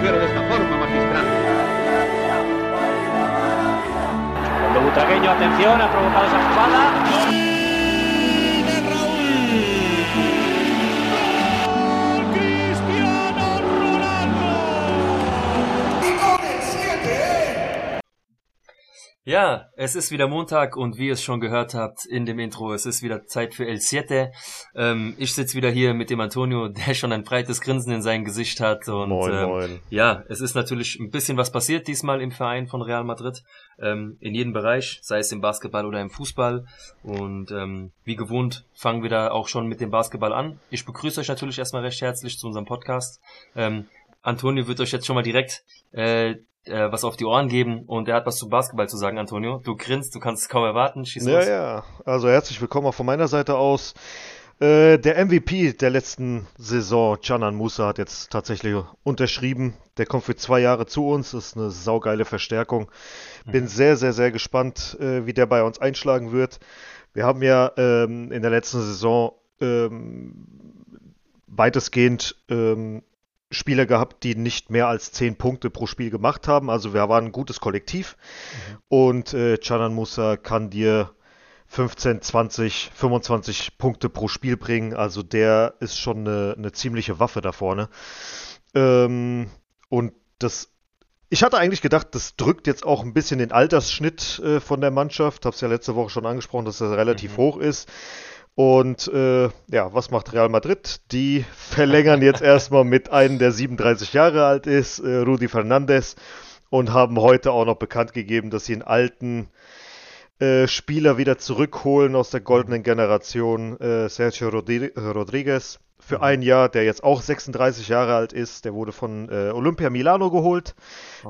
mujer de esta forma, magistral. Cuando Butragueño, atención, ha provocado esa jugada. Ja, es ist wieder Montag und wie ihr es schon gehört habt in dem Intro, es ist wieder Zeit für El Siete. Ähm, ich sitze wieder hier mit dem Antonio, der schon ein breites Grinsen in seinem Gesicht hat. Und Moin, ähm, moin. ja, es ist natürlich ein bisschen was passiert diesmal im Verein von Real Madrid. Ähm, in jedem Bereich, sei es im Basketball oder im Fußball. Und ähm, wie gewohnt fangen wir da auch schon mit dem Basketball an. Ich begrüße euch natürlich erstmal recht herzlich zu unserem Podcast. Ähm, Antonio wird euch jetzt schon mal direkt äh, äh, was auf die Ohren geben und er hat was zum Basketball zu sagen, Antonio. Du grinst, du kannst es kaum erwarten. Schieß Ja, los. ja. Also herzlich willkommen auch von meiner Seite aus. Äh, der MVP der letzten Saison, Canan Musa, hat jetzt tatsächlich unterschrieben. Der kommt für zwei Jahre zu uns. Das ist eine saugeile Verstärkung. Bin sehr, sehr, sehr gespannt, äh, wie der bei uns einschlagen wird. Wir haben ja ähm, in der letzten Saison ähm, weitestgehend ähm, Spieler gehabt, die nicht mehr als 10 Punkte pro Spiel gemacht haben. Also wir waren ein gutes Kollektiv. Und äh, Canan Musa kann dir 15, 20, 25 Punkte pro Spiel bringen. Also der ist schon eine, eine ziemliche Waffe da vorne. Ähm, und das, ich hatte eigentlich gedacht, das drückt jetzt auch ein bisschen den Altersschnitt äh, von der Mannschaft. Hab's ja letzte Woche schon angesprochen, dass er relativ hoch ist. Und äh, ja, was macht Real Madrid? Die verlängern jetzt erstmal mit einem, der 37 Jahre alt ist, äh, Rudi Fernandes, und haben heute auch noch bekannt gegeben, dass sie einen alten äh, Spieler wieder zurückholen aus der goldenen Generation, äh, Sergio Rodri Rodriguez, für ein Jahr, der jetzt auch 36 Jahre alt ist. Der wurde von äh, Olympia Milano geholt.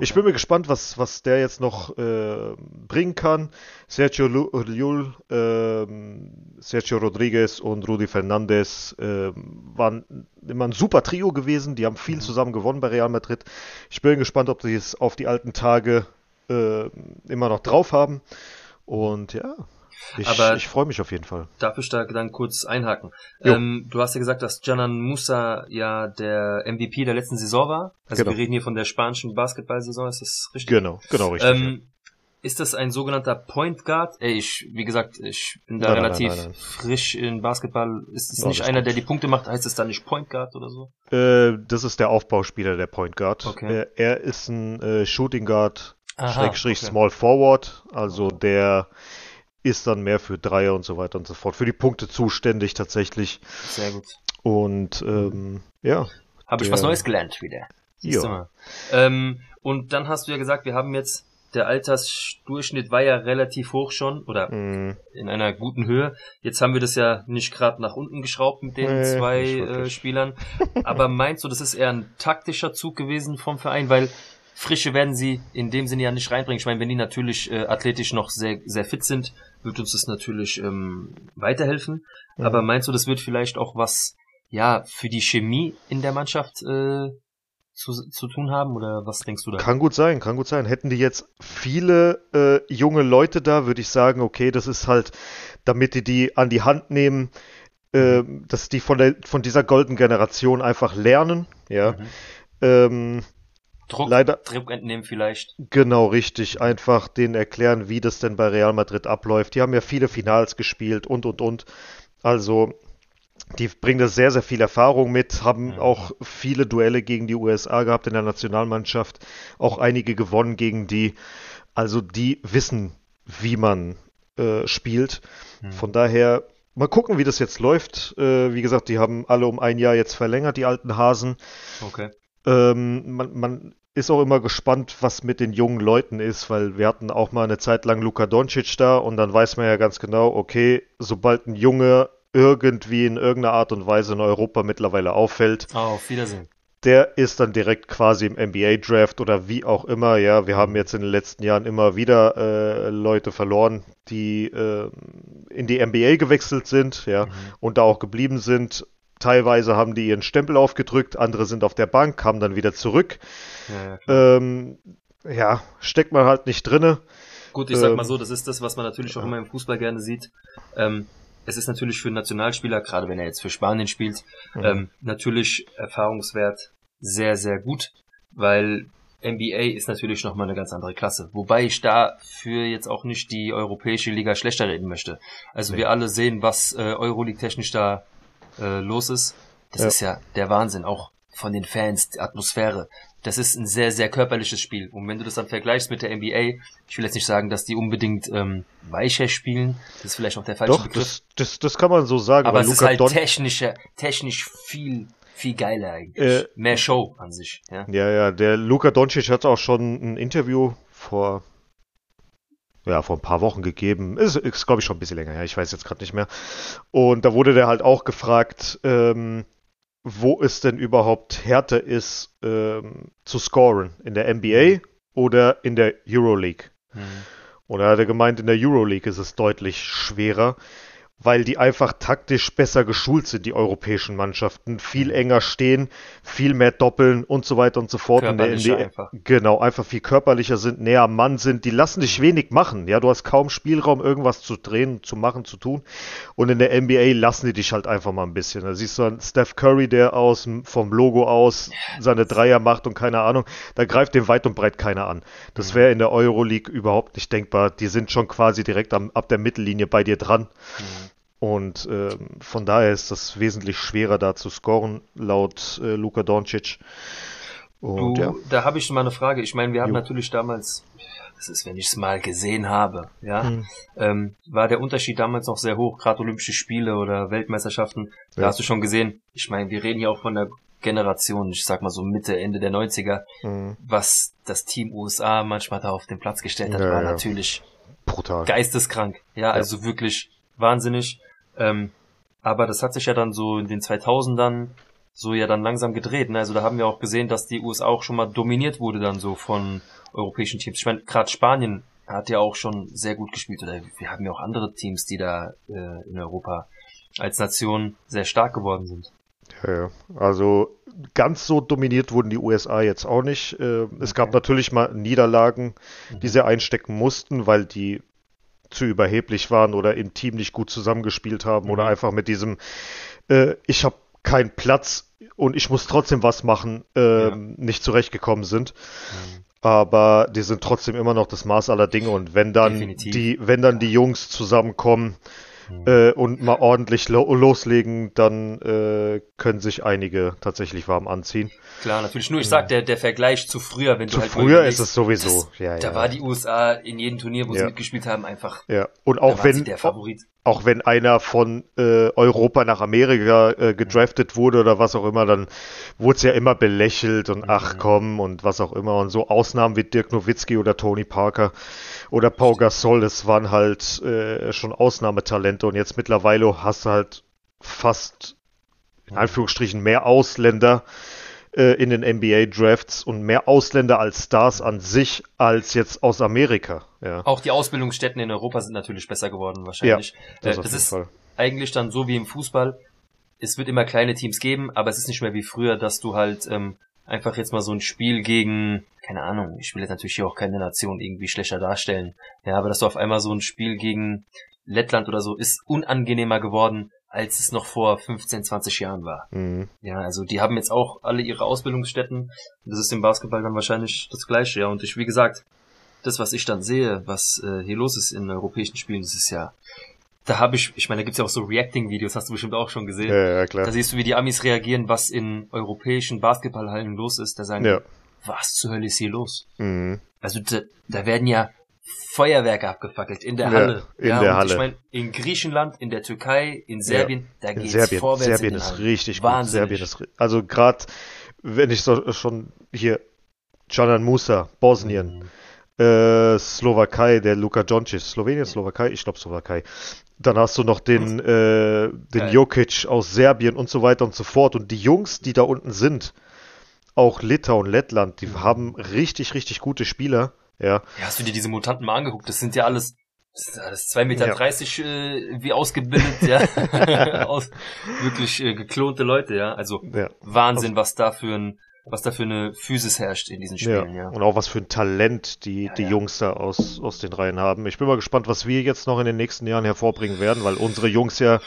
Ich bin mir gespannt, was, was der jetzt noch äh, bringen kann. Sergio Lu- Llull, ähm, Sergio Rodriguez und Rudi Fernandes ähm, waren immer ein super Trio gewesen. Die haben viel zusammen gewonnen bei Real Madrid. Ich bin gespannt, ob sie es auf die alten Tage äh, immer noch drauf haben. Und ja, ich, Aber- ich freue mich auf jeden Fall. Darf ich da dann kurz einhaken? Ähm, du hast ja gesagt, dass Canan Musa ja der MVP der letzten Saison war. Also Genau. wir reden hier von der spanischen Basketball-Saison, ist das richtig? Genau, genau richtig. Ähm, ist das ein sogenannter Point Guard? Ey, ich, wie gesagt, ich bin da Nein, relativ nein, nein, frisch in Basketball. Ist es nicht einer, der die Punkte macht? Heißt es dann nicht Point Guard oder so? Äh, das ist der Aufbauspieler der Point Guard. Okay. Äh, er ist ein äh, Shooting Guard, Aha, Schrägstrich okay. Small Forward. Also der ist dann mehr für Dreier und so weiter und so fort. Für die Punkte zuständig tatsächlich. Sehr gut. Und ähm, ja, Habe ich was Neues gelernt wieder. Ja. Ähm, und dann hast du ja gesagt, wir haben jetzt, der Altersdurchschnitt war ja relativ hoch schon, oder mh, in einer guten Höhe. Jetzt haben wir das ja nicht gerade nach unten geschraubt mit den Nee, zwei äh. Spielern. Aber meinst du, das ist eher ein taktischer Zug gewesen vom Verein? Weil Frische werden sie in dem Sinne ja nicht reinbringen. Ich meine, wenn die natürlich äh, athletisch noch sehr, sehr fit sind, wird uns das natürlich ähm, weiterhelfen. Mhm. Aber meinst du, das wird vielleicht auch was, ja, für die Chemie in der Mannschaft äh, zu, zu tun haben? Oder was denkst du da? kann gut sein, kann gut sein. Hätten die jetzt viele äh, junge Leute da, würde ich sagen, okay, das ist halt, damit die die an die Hand nehmen, äh, dass die von der von dieser goldenen Generation einfach lernen, ja. Mhm. Ähm, Druck, leider- Druck entnehmen vielleicht. Genau, richtig. Einfach denen erklären, wie das denn bei Real Madrid abläuft. Die haben ja viele Finals gespielt und, und, und. Also, die bringen da sehr, sehr viel Erfahrung mit, haben Mhm. auch viele Duelle gegen die USA gehabt in der Nationalmannschaft, auch einige gewonnen gegen die. Also, die wissen, wie man äh, spielt. Mhm. Von daher, mal gucken, wie das jetzt läuft. Äh, wie gesagt, die haben alle um ein Jahr jetzt verlängert, die alten Hasen. Okay. Ähm, man, man ist auch immer gespannt, was mit den jungen Leuten ist, weil wir hatten auch mal eine Zeit lang Luka Doncic da und dann weiß man ja ganz genau, okay, sobald ein Junge irgendwie in irgendeiner Art und Weise in Europa mittlerweile auffällt, Ah, auf Wiedersehen. der ist dann direkt quasi im NBA-Draft oder wie auch immer. Ja, wir haben jetzt in den letzten Jahren immer wieder äh, Leute verloren, die äh, in die NBA gewechselt sind, ja, und da auch geblieben sind. Teilweise haben die ihren Stempel aufgedrückt, andere sind auf der Bank, kamen dann wieder zurück. Ja. Ähm, ja, steckt man halt nicht drinne. Gut, ich sag ähm, mal so, das ist das, was man natürlich auch immer im Fußball gerne sieht. Ähm, es ist natürlich für einen Nationalspieler, gerade wenn er jetzt für Spanien spielt, Mhm. ähm, natürlich Erfahrungswert sehr, sehr gut. weil NBA ist natürlich nochmal eine ganz andere Klasse. Wobei ich dafür jetzt auch nicht die europäische Liga schlechter reden möchte. Also nee. wir alle sehen, was äh, Euroleague-technisch da äh, los ist. Das ja. ist ja der Wahnsinn, auch von den Fans, die Atmosphäre. Das ist ein sehr, sehr körperliches Spiel. Und wenn du das dann vergleichst mit der NBA, ich will jetzt nicht sagen, dass die unbedingt ähm, weicher spielen, das ist vielleicht auch der falsche Doch, Begriff. Das, das, das kann man so sagen. Aber es Luka ist halt Don technischer, technisch viel viel geiler eigentlich. Äh, Mehr Show an sich. Ja, ja, ja der Luka Doncic hat auch schon ein Interview vor ja, vor ein paar Wochen gegeben. Ist, ist glaube ich, schon ein bisschen länger her. Ich weiß jetzt gerade nicht mehr. Und da wurde der halt auch gefragt, ähm, wo es denn überhaupt härter ist, ähm, zu scoren. In der NBA oder in der Euroleague. Mhm. Und er hat gemeint, in der Euroleague ist es deutlich schwerer, weil die einfach taktisch besser geschult sind, die europäischen Mannschaften. Viel mhm. enger stehen, viel mehr doppeln und so weiter und so fort. Körperlicher die, einfach. Genau, einfach viel körperlicher sind, näher am Mann sind. Die lassen dich wenig machen. Ja, du hast kaum Spielraum, irgendwas zu drehen, zu machen, zu tun. Und in der NBA lassen die dich halt einfach mal ein bisschen. Da siehst du einen Steph Curry, der aus vom Logo aus seine Dreier macht und keine Ahnung. Da greift dem weit und breit keiner an. Das mhm. wäre in der Euroleague überhaupt nicht denkbar. Die sind schon quasi direkt am, ab der Mittellinie bei dir dran. Mhm. Und äh, von daher ist das wesentlich schwerer da zu scoren, laut äh, Luka Doncic. Und, du, ja. Da habe ich mal eine Frage. Ich meine, wir haben natürlich damals, das ist, wenn ich es mal gesehen habe, ja, hm. ähm, war der Unterschied damals noch sehr hoch, gerade Olympische Spiele oder Weltmeisterschaften. Da ja. hast du schon gesehen, ich meine, wir reden hier auch von der Generation, ich sag mal so Mitte, Ende der 90er, hm. was das Team USA manchmal da auf den Platz gestellt hat, ja, war natürlich brutal. Geisteskrank. Ja, also wirklich wahnsinnig. Ähm, aber das hat sich ja dann so in den 2000ern so ja dann langsam gedreht. Ne? Also da haben wir auch gesehen, dass die USA auch schon mal dominiert wurde dann so von europäischen Teams. Ich meine, gerade Spanien hat ja auch schon sehr gut gespielt. Oder wir haben ja auch andere Teams, die da äh, in Europa als Nation sehr stark geworden sind. Ja, ja. Also ganz so dominiert wurden die USA jetzt auch nicht. Äh, es gab natürlich mal Niederlagen, die mhm. sie einstecken mussten, weil die zu überheblich waren oder im Team nicht gut zusammengespielt haben mhm. oder einfach mit diesem, äh, ich habe keinen Platz und ich muss trotzdem was machen, äh, ja. nicht zurechtgekommen sind. Mhm. Aber die sind trotzdem immer noch das Maß aller Dinge und wenn dann Definitiv. die, wenn dann die Jungs zusammenkommen. Äh, und mal ordentlich lo loslegen, dann äh, können sich einige tatsächlich warm anziehen. Klar, natürlich. Nur ich sag, der, der Vergleich zu früher, wenn zu du halt früher ist es sowieso. Das, ja, ja. Da war die USA in jedem Turnier, wo ja. sie mitgespielt haben, einfach. Ja. Und auch wenn der Favorit. Auch wenn einer von äh, Europa nach Amerika äh, gedraftet wurde oder was auch immer, dann wurde es ja immer belächelt und ach mhm. komm und was auch immer. Und so Ausnahmen wie Dirk Nowitzki oder Tony Parker oder Pau Gasol, das waren halt äh, schon Ausnahmetalente und jetzt mittlerweile hast du halt fast in Anführungsstrichen mehr Ausländer äh, in den NBA-Drafts und mehr Ausländer als Stars an sich als jetzt aus Amerika. Ja. Auch die Ausbildungsstätten in Europa sind natürlich besser geworden wahrscheinlich. Ja, das, äh, das ist Fall. eigentlich dann so wie im Fußball. Es wird immer kleine Teams geben, aber es ist nicht mehr wie früher, dass du halt ähm, einfach jetzt mal so ein Spiel gegen, keine Ahnung, ich will jetzt natürlich hier auch keine Nation irgendwie schlechter darstellen. Ja, aber dass du auf einmal so ein Spiel gegen Lettland oder so ist unangenehmer geworden, als es noch vor 15, 20 Jahren war. Mhm. Ja, also die haben jetzt auch alle ihre Ausbildungsstätten. Das ist im Basketball dann wahrscheinlich das Gleiche, ja. Und ich, wie gesagt, das, was ich dann sehe, was äh, hier los ist in europäischen Spielen, das ist ja, da habe ich, ich meine, da gibt's ja auch so Reacting-Videos, hast du bestimmt auch schon gesehen. Ja, ja, klar. Da siehst du, wie die Amis reagieren, was in europäischen Basketballhallen los ist. Da sagen ja. was zur Hölle ist hier los? Mhm. Also da, da werden ja Feuerwerke abgefackelt in der Halle. Ja, in ja, der Halle. Ich meine, in Griechenland, in der Türkei, in Serbien, ja, da geht's Serbien, vorwärts. Serbien ist richtig Wahnsinnig. gut. Serbien ist, also gerade, wenn ich so schon hier, Canan Musa, Bosnien, mhm. äh, Slowakei, der Luka Doncic, Slowenien, Slowakei, ich glaube Slowakei. Dann hast du noch den, äh, den Jokic aus Serbien und so weiter und so fort. Und die Jungs, die da unten sind, auch Litauen, Lettland, die mhm. haben richtig, richtig gute Spieler. Ja. ja. Hast du dir diese Mutanten mal angeguckt? Das sind ja alles, das ist alles 2,30 Meter ja. 30, äh, wie ausgebildet, ja. Aus, wirklich äh, geklonte Leute, ja. Also ja. Wahnsinn, was da für ein was da für eine Physis herrscht in diesen Spielen, ja. ja. Und auch was für ein Talent die, ja, die ja. Jungs da aus, aus den Reihen haben. Ich bin mal gespannt, was wir jetzt noch in den nächsten Jahren hervorbringen werden, weil unsere Jungs ja,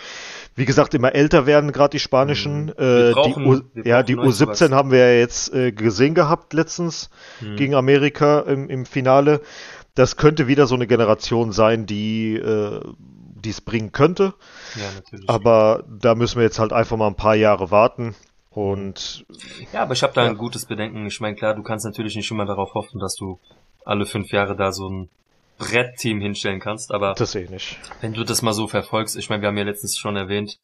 wie gesagt, immer älter werden, gerade die spanischen. Mhm. Äh, brauchen, die U ja, die U17 haben wir ja jetzt äh, gesehen gehabt letztens mhm. gegen Amerika im, im Finale. Das könnte wieder so eine Generation sein, die äh, die es bringen könnte. Ja, natürlich. Aber da müssen wir jetzt halt einfach mal ein paar Jahre warten. Und ja, aber ich habe da ja. ein gutes Bedenken. Ich meine, klar, du kannst natürlich nicht immer darauf hoffen, dass du alle fünf Jahre da so ein Brettteam hinstellen kannst, aber das eh nicht. Wenn du das mal so verfolgst, ich meine, wir haben ja letztens schon erwähnt,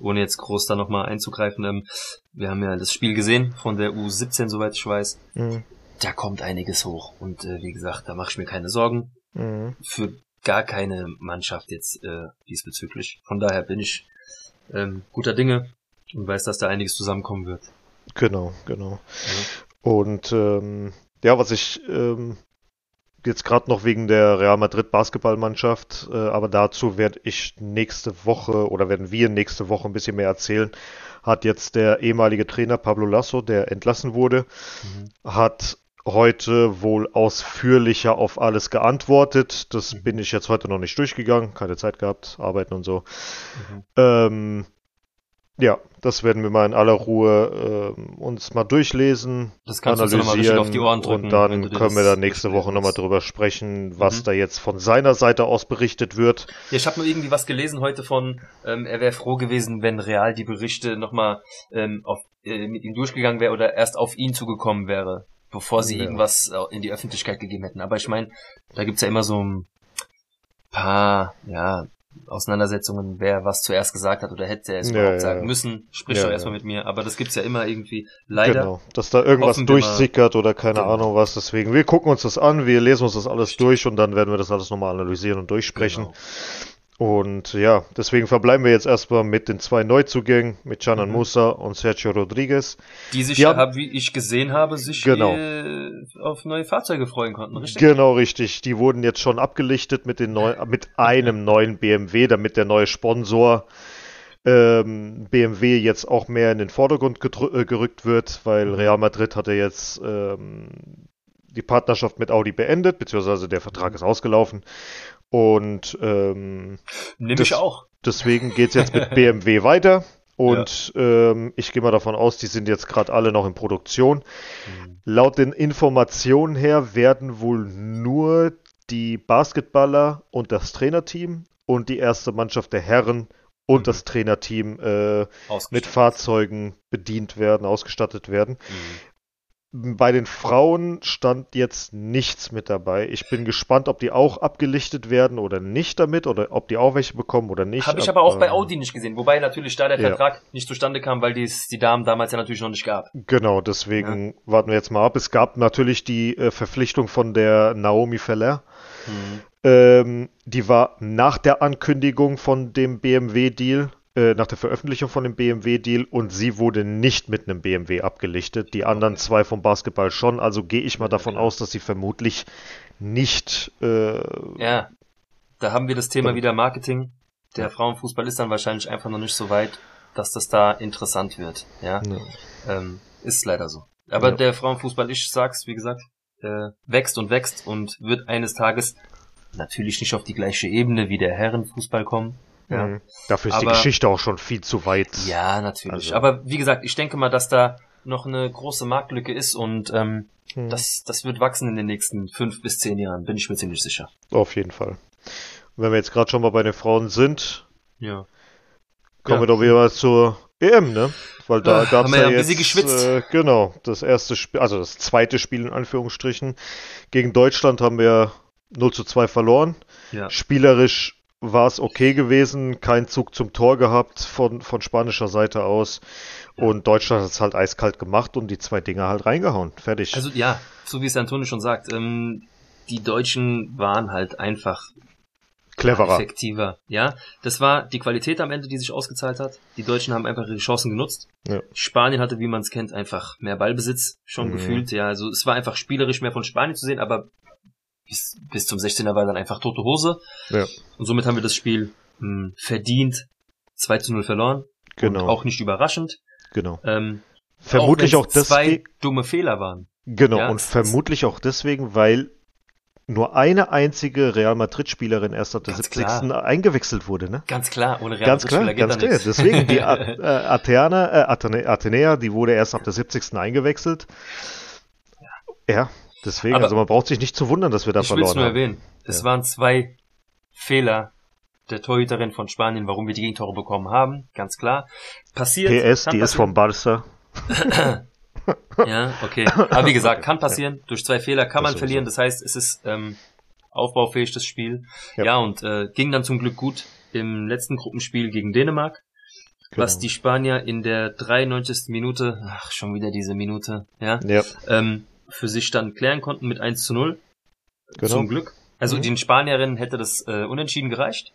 ohne jetzt groß da nochmal einzugreifen, ähm, wir haben ja das Spiel gesehen von der U17, soweit ich weiß. Mhm. Da kommt einiges hoch und äh, wie gesagt, da mache ich mir keine Sorgen. Mhm. Für gar keine Mannschaft jetzt äh, diesbezüglich. Von daher bin ich ähm, guter Dinge und weiß, dass da einiges zusammenkommen wird. Genau, genau. Ja. Und ähm, ja, was ich ähm, jetzt gerade noch wegen der Real Madrid Basketballmannschaft, äh, aber dazu werde ich nächste Woche oder werden wir nächste Woche ein bisschen mehr erzählen. Hat jetzt der ehemalige Trainer Pablo Lasso, der entlassen wurde, mhm. hat heute wohl ausführlicher auf alles geantwortet. Das mhm. bin ich jetzt heute noch nicht durchgegangen, keine Zeit gehabt, arbeiten und so. Mhm. Ähm, ja, das werden wir mal in aller Ruhe äh, uns mal durchlesen, das kannst analysieren du auf die Ohren drücken, und dann können wir da nächste Woche nochmal drüber sprechen, was mhm. da jetzt von seiner Seite aus berichtet wird. Ja, ich habe nur irgendwie was gelesen heute von, ähm, er wäre froh gewesen, wenn Real die Berichte nochmal ähm, auf, äh, mit ihm durchgegangen wäre oder erst auf ihn zugekommen wäre bevor sie ja. irgendwas äh, in die Öffentlichkeit gegeben hätten. Aber ich meine, da gibt's ja immer so ein paar, ja, Auseinandersetzungen, wer was zuerst gesagt hat oder hätte er es ja, überhaupt ja. sagen müssen. Sprich ja, doch erstmal mit mir. Aber das gibt's ja immer irgendwie leider. Genau, dass da irgendwas durchsickert oder keine genau. Ahnung was. Deswegen, wir gucken uns das an, wir lesen uns das alles durch und dann werden wir das alles nochmal analysieren und durchsprechen. Genau. Und ja, deswegen verbleiben wir jetzt erstmal mit den zwei Neuzugängen, mit Canan mhm. Musa und Sergio Rodriguez. Die sich, die haben, wie ich gesehen habe, sich genau. äh, auf neue Fahrzeuge freuen konnten, richtig? Genau, richtig. Die wurden jetzt schon abgelichtet mit, den neu mit einem neuen BMW, damit der neue Sponsor ähm, BMW jetzt auch mehr in den Vordergrund äh, gerückt wird, weil mhm. Real Madrid hatte jetzt ähm, die Partnerschaft mit Audi beendet, beziehungsweise der Vertrag ist ausgelaufen. Und ähm, nehme ich auch. Deswegen geht's jetzt mit BMW weiter. Und ja. ähm, ich gehe mal davon aus, die sind jetzt gerade alle noch in Produktion. Mhm. Laut den Informationen her werden wohl nur die Basketballer und das Trainerteam und die erste Mannschaft der Herren und mhm. das Trainerteam äh, mit Fahrzeugen bedient werden, ausgestattet werden. Mhm. Bei den Frauen stand jetzt nichts mit dabei. Ich bin gespannt, ob die auch abgelichtet werden oder nicht damit oder ob die auch welche bekommen oder nicht. Habe ich aber auch bei Audi nicht gesehen, wobei natürlich da der ja. Vertrag nicht zustande kam, weil dies die Damen damals ja natürlich noch nicht gab. Genau, deswegen ja. warten wir jetzt mal ab. Es gab natürlich die äh, Verpflichtung von der Naomi Feller. Mhm. Ähm, die war nach der Ankündigung von dem BMW-Deal äh, nach der Veröffentlichung von dem BMW-Deal und sie wurde nicht mit einem BMW abgelichtet. Die anderen zwei vom Basketball schon. Also gehe ich mal davon aus, dass sie vermutlich nicht. Äh, ja, da haben wir das Thema wieder Marketing. Der Frauenfußball ist dann wahrscheinlich einfach noch nicht so weit, dass das da interessant wird. Ja, ja. Ähm, ist leider so. Aber ja. der Frauenfußball, ich sag's, wie gesagt, äh, wächst und wächst und wird eines Tages natürlich nicht auf die gleiche Ebene wie der Herrenfußball kommen. Ja. Mhm. Dafür ist aber, die Geschichte auch schon viel zu weit. Ja, natürlich. Also. Aber wie gesagt, ich denke mal, dass da noch eine große Marktlücke ist und ähm, mhm. das, das wird wachsen in den nächsten fünf bis zehn Jahren, bin ich mir ziemlich sicher. Auf jeden Fall. Und wenn wir jetzt gerade schon mal bei den Frauen sind, ja. kommen ja. wir doch wieder zur EM, ne? Weil da gab es ja, ja jetzt äh, genau das erste Spiel, also das zweite Spiel in Anführungsstrichen gegen Deutschland haben wir 0 zu 2 verloren. Ja. Spielerisch war es okay gewesen, kein Zug zum Tor gehabt von, von spanischer Seite aus. Und Deutschland hat es halt eiskalt gemacht und die zwei Dinger halt reingehauen. Fertig. Also ja, so wie es Antoni schon sagt, ähm, die Deutschen waren halt einfach cleverer. Effektiver. Ja, das war die Qualität am Ende, die sich ausgezahlt hat. Die Deutschen haben einfach ihre Chancen genutzt. Ja. Spanien hatte, wie man es kennt, einfach mehr Ballbesitz schon mhm. gefühlt. Ja, also es war einfach spielerisch mehr von Spanien zu sehen, aber bis, bis zum 16er war dann einfach tote Hose. Ja. Und somit haben wir das Spiel mh, hm, verdient 2 zu 0 verloren. Genau. Und auch nicht überraschend. Genau. Ähm, Vermutlich auch, wenn's zwei deswegen. dumme Fehler waren. Genau, Ja, und vermutlich auch deswegen, weil nur eine einzige Real Madrid-Spielerin erst ab der Ganz 70. eingewechselt wurde, ne? Ganz klar, ohne Real Ganz klar, ganz klar. nichts. Deswegen, die A äh, Athena, äh, Athenea, die wurde erst ab der 70. eingewechselt. Ja, deswegen, Aber- also man braucht sich nicht zu wundern, dass wir da ich will es verloren nur haben. erwähnen. Es Ja. waren zwei Fehler der Torhüterin von Spanien, warum wir die Gegentore bekommen haben. Ganz klar. Passiert. PS, die ist vom. Barca. Ja, okay. Aber wie gesagt, kann passieren. Durch zwei Fehler kann Das man verlieren. Das heißt, es ist ähm, aufbaufähig, das Spiel. Ja. Ja, und äh, ging dann zum Glück gut im letzten Gruppenspiel gegen Dänemark. Was Genau. die Spanier in der 93. Minute, ach, schon wieder diese Minute, ja, Ja, ähm, für sich dann klären konnten mit 1 zu 0. genau. Zum Glück. Also Mhm. den Spanierinnen hätte das äh, unentschieden gereicht.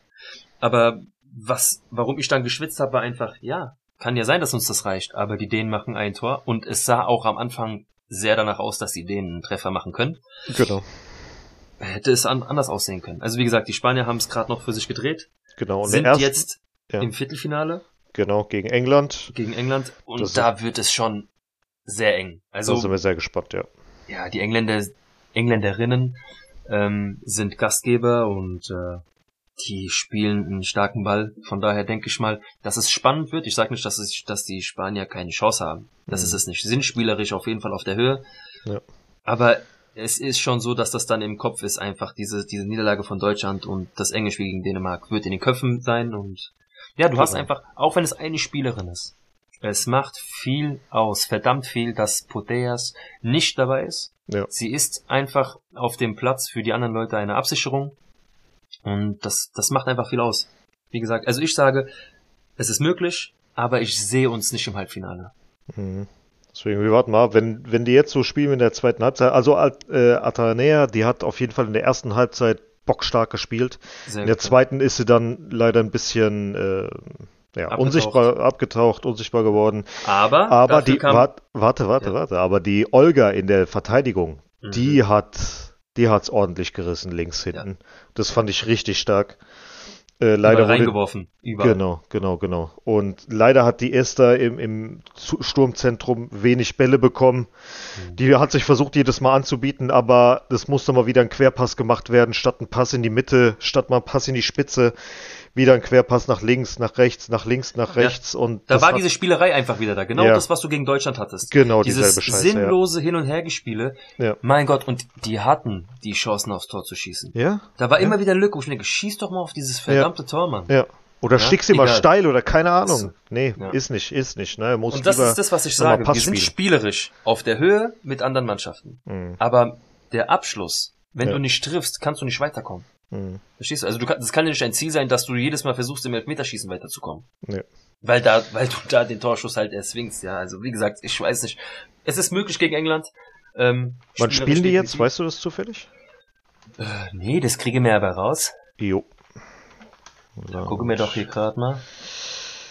Aber was, warum ich dann geschwitzt habe, war einfach, ja, kann ja sein, dass uns das reicht, aber die Dänen machen ein Tor und es sah auch am Anfang sehr danach aus, dass die Dänen einen Treffer machen können. Genau. Hätte es an, anders aussehen können. Also wie gesagt, die Spanier haben es gerade noch für sich gedreht, Genau. Und sind der erste, jetzt ja. im Viertelfinale genau, gegen England. gegen England und Das- da wird es schon sehr eng. Also, da sind wir sehr gespannt, ja. Ja, die Engländer, Engländerinnen ähm, sind Gastgeber und äh, die spielen einen starken Ball. Von daher denke ich mal, dass es spannend wird. Ich sage nicht, dass, es, dass die Spanier keine Chance haben. Das Mhm. ist es nicht. Sie sind spielerisch auf jeden Fall auf der Höhe. Ja. Aber es ist schon so, dass das dann im Kopf ist, einfach diese, diese Niederlage von Deutschland und das enge Spiel gegen Dänemark wird in den Köpfen sein und ja, du hast Genau. einfach, auch wenn es eine Spielerin ist, es macht viel aus, verdammt viel, dass Poteas nicht dabei ist. Ja. Sie ist einfach auf dem Platz für die anderen Leute eine Absicherung. Und das, das macht einfach viel aus. Wie gesagt, also ich sage, es ist möglich, aber ich sehe uns nicht im Halbfinale. Mhm. Deswegen, wir warten mal, wenn, wenn die jetzt so spielen in der zweiten Halbzeit, also äh, Atanea, die hat auf jeden Fall in der ersten Halbzeit bockstark gespielt. Sehr In der gut. zweiten ist sie dann leider ein bisschen äh, ja, Abgetaucht. unsichtbar abgetaucht, unsichtbar geworden. Aber, Aber die, kam, wart, warte, warte, Ja. warte, aber die Olga in der Verteidigung, Mhm. die hat, die hat's ordentlich gerissen links hinten. Das fand ich richtig stark. Äh, leider wurde, reingeworfen. Überall. Genau, genau, genau. Und leider hat die Esther im, im Sturmzentrum wenig Bälle bekommen. Mhm. Die hat sich versucht, jedes Mal anzubieten, aber es musste mal wieder ein Querpass gemacht werden, statt ein Pass in die Mitte, statt mal ein Pass in die Spitze, wieder ein Querpass nach links, nach rechts, nach links, nach Ja. rechts. Und Da war diese Spielerei einfach wieder da. Genau Ja. das, was du gegen Deutschland hattest. Genau, Dieses dieselbe Scheiße, ja. sinnlose Hin- und Hergespiele. Ja. Mein Gott, und die hatten die Chancen aufs Tor zu schießen. Ja, Da war Ja. immer wieder eine Lücke, wo ich denke, schieß doch mal auf dieses verdammte Tor, Mann. ja. Oder Ja, schick sie mal steil oder keine Ahnung. Nee, Ja. ist nicht, ist nicht. Ne? Muss Und das ist das, was ich sage. Wir sind spielerisch auf der Höhe mit anderen Mannschaften. Mhm. Aber der Abschluss, wenn Ja. du nicht triffst, kannst du nicht weiterkommen. Mhm. Verstehst du? Also du kann, das kann ja nicht ein Ziel sein, dass du jedes Mal versuchst, im Elfmeterschießen weiterzukommen. Nee. Weil da, weil du da den Torschuss halt erzwingst, ja. Also wie gesagt, ich weiß nicht. Es ist möglich gegen England. Ähm, Wann spielen die jetzt? Weißt du das zufällig? Äh, nee, das kriege mir aber raus. Jo. Gucke mir doch hier gerade mal.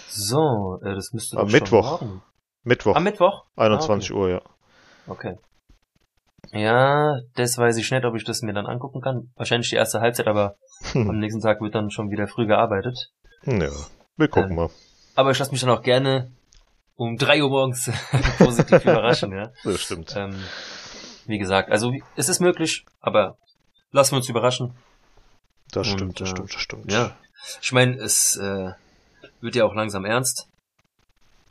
So, äh, das müsste Am Mittwoch. Mittwoch, Am Mittwoch? 21 Ah, Uhr, ja. okay. Ja, das weiß ich nicht, ob ich das mir dann angucken kann. Wahrscheinlich die erste Halbzeit, aber am Hm. nächsten Tag wird dann schon wieder früh gearbeitet. Ja, wir gucken Ähm, mal. Aber ich lasse mich dann auch gerne um drei Uhr morgens positiv überraschen, ja. Das stimmt. Ähm, wie gesagt, also es ist möglich, aber lassen wir uns überraschen. Das und, stimmt, das äh, stimmt, das stimmt. Ja. Ich meine, es äh, wird ja auch langsam ernst.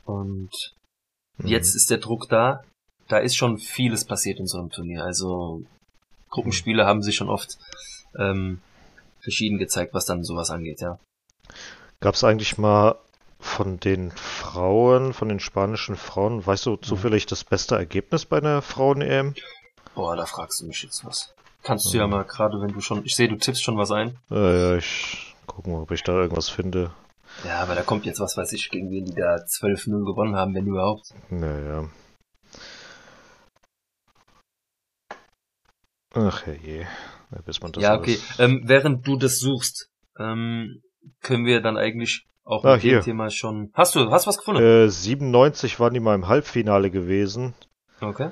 Und Mhm. jetzt ist der Druck da. Da ist schon vieles passiert in so einem Turnier. Also Gruppenspiele haben sich schon oft ähm, verschieden gezeigt, was dann sowas angeht, ja. Gab es eigentlich mal von den Frauen, von den spanischen Frauen, weißt Mhm. du zufällig das beste Ergebnis bei einer Frauen-EM? Boah, da fragst du mich jetzt was. Kannst du ja mal gerade, wenn du schon, ich sehe, du tippst schon was ein. Äh, ja, ich gucke mal, ob ich da irgendwas finde. Ja, aber da kommt jetzt was weiß ich, gegen wen die da 12-0 gewonnen haben, wenn überhaupt. Naja. Ach je, ja, bis man das ja, okay. Ähm, während du das suchst, ähm, können wir dann eigentlich auch Ah, mit hier. dem Thema schon. Hast du, hast du was gefunden? Äh, 97 waren die mal im Halbfinale gewesen. Okay.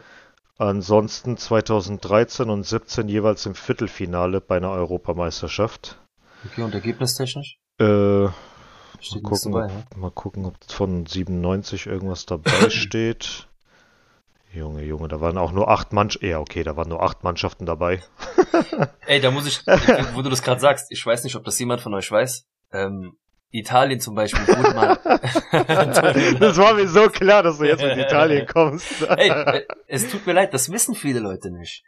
Ansonsten 2013 und 17 jeweils im Viertelfinale bei einer Europameisterschaft. Okay, und ergebnistechnisch? Äh, mal gucken, dabei, ob, mal gucken, ob von 97 irgendwas dabei steht. Junge, Junge, da waren auch nur acht Mannschaften. Ja, okay, da waren nur acht Mannschaften dabei. Ey, da muss ich, wo du das gerade sagst, ich weiß nicht, ob das jemand von euch weiß. Ähm, Italien zum Beispiel wurde mal. das war mir so klar, dass du jetzt mit Italien kommst. Ey, äh, es tut mir leid, das wissen viele Leute nicht.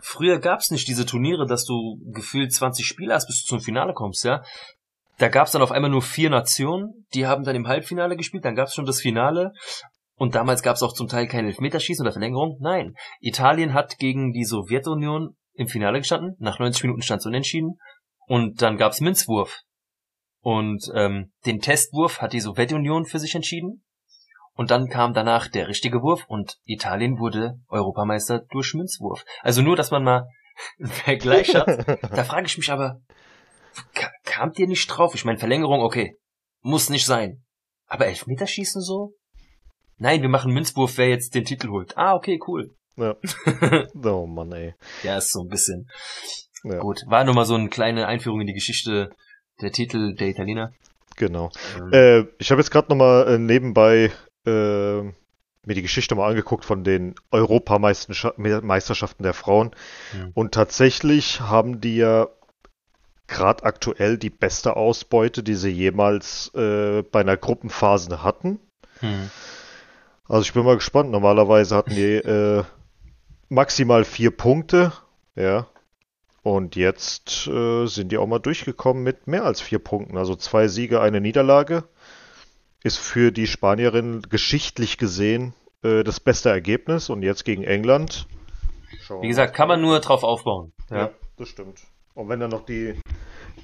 Früher gab's nicht diese Turniere, dass du gefühlt 20 Spiele hast, bis du zum Finale kommst, ja. Da gab's dann auf einmal nur vier Nationen, die haben dann im Halbfinale gespielt, dann gab's schon das Finale und damals gab es auch zum Teil kein Elfmeterschießen oder Verlängerung. Nein, Italien hat gegen die Sowjetunion im Finale gestanden. Nach 90 Minuten stand es unentschieden. Und dann gab es Münzwurf. Und ähm, den Testwurf hat die Sowjetunion für sich entschieden. Und dann kam danach der richtige Wurf und Italien wurde Europameister durch Münzwurf. Also nur, dass man mal einen Vergleich hat. da frage ich mich aber, kamt ihr nicht drauf? Ich meine, Verlängerung, okay, muss nicht sein. Aber Elfmeterschießen so? Nein, wir machen Münzwurf, wer jetzt den Titel holt. Ah, okay, cool. Ja. oh Mann, ey. Ja, ist so ein bisschen. Ja. Gut, war nur mal so eine kleine Einführung in die Geschichte der Titel der Italiener. Genau. Ähm. Äh, ich habe jetzt gerade nochmal äh, nebenbei äh, mir die Geschichte mal angeguckt von den Europameisterschaften der Frauen. Hm. Und tatsächlich haben die ja gerade aktuell die beste Ausbeute, die sie jemals äh, bei einer Gruppenphase hatten. Hm. Also ich bin mal gespannt. Normalerweise hatten die äh, maximal vier Punkte, ja. Und jetzt äh, sind die auch mal durchgekommen mit mehr als vier Punkten. Also zwei Siege, eine Niederlage. Ist für die Spanierin geschichtlich gesehen äh, das beste Ergebnis. Und jetzt gegen England. Wie gesagt, kann man nur drauf aufbauen. Ja. ja, das stimmt. Und wenn dann noch die,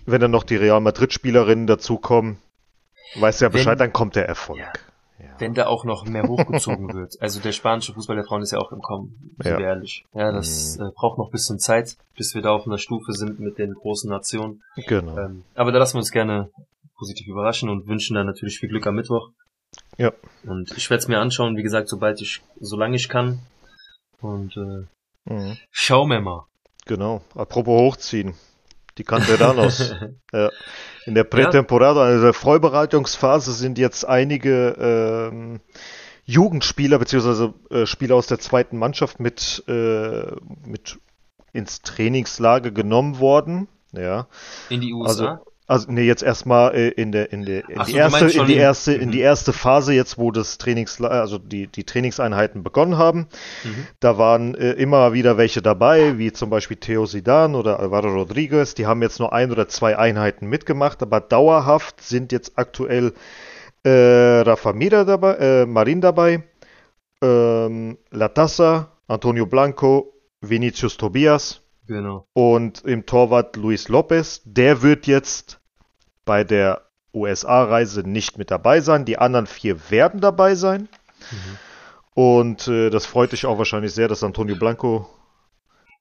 wenn dann noch die Real Madrid-Spielerinnen dazukommen, weißt du ja Bescheid, wenn, dann kommt der Erfolg. Ja wenn da auch noch mehr hochgezogen wird. Also der spanische Fußball der Frauen ist ja auch im Kommen, ja. ehrlich. Ja, das mhm. äh, braucht noch ein bisschen Zeit, bis wir da auf einer Stufe sind mit den großen Nationen. Genau. Ähm, aber da lassen wir uns gerne positiv überraschen und wünschen dann natürlich viel Glück am Mittwoch. Ja. Und ich werde es mir anschauen, wie gesagt, sobald ich, solange ich kann. Und äh, mhm. schauen wir mal. Genau. Apropos hochziehen. Die Canteranos. ja. In der Prätemporada, also der Vorbereitungsphase, sind jetzt einige ähm, Jugendspieler beziehungsweise äh, Spieler aus der zweiten Mannschaft mit, äh, mit ins Trainingslager genommen worden. Ja. In die USA? Also, also nee, jetzt erstmal äh, in der in der in Ach die so, erste in die erste in die mhm. erste Phase jetzt, wo das Trainings also die die Trainingseinheiten begonnen haben. Mhm. Da waren äh, immer wieder welche dabei, wie zum Beispiel Theo Sidan oder Alvaro Rodriguez. Die haben jetzt nur ein oder zwei Einheiten mitgemacht, aber dauerhaft sind jetzt aktuell äh, Rafa Mira dabei, äh, Marin dabei, ähm, Latassa, Antonio Blanco, Vinicius Tobias Genau. Und im Torwart Luis Lopez, der wird jetzt bei der USA-Reise nicht mit dabei sein. Die anderen vier werden dabei sein. Mhm. Und äh, das freut dich auch wahrscheinlich sehr, dass Antonio Blanco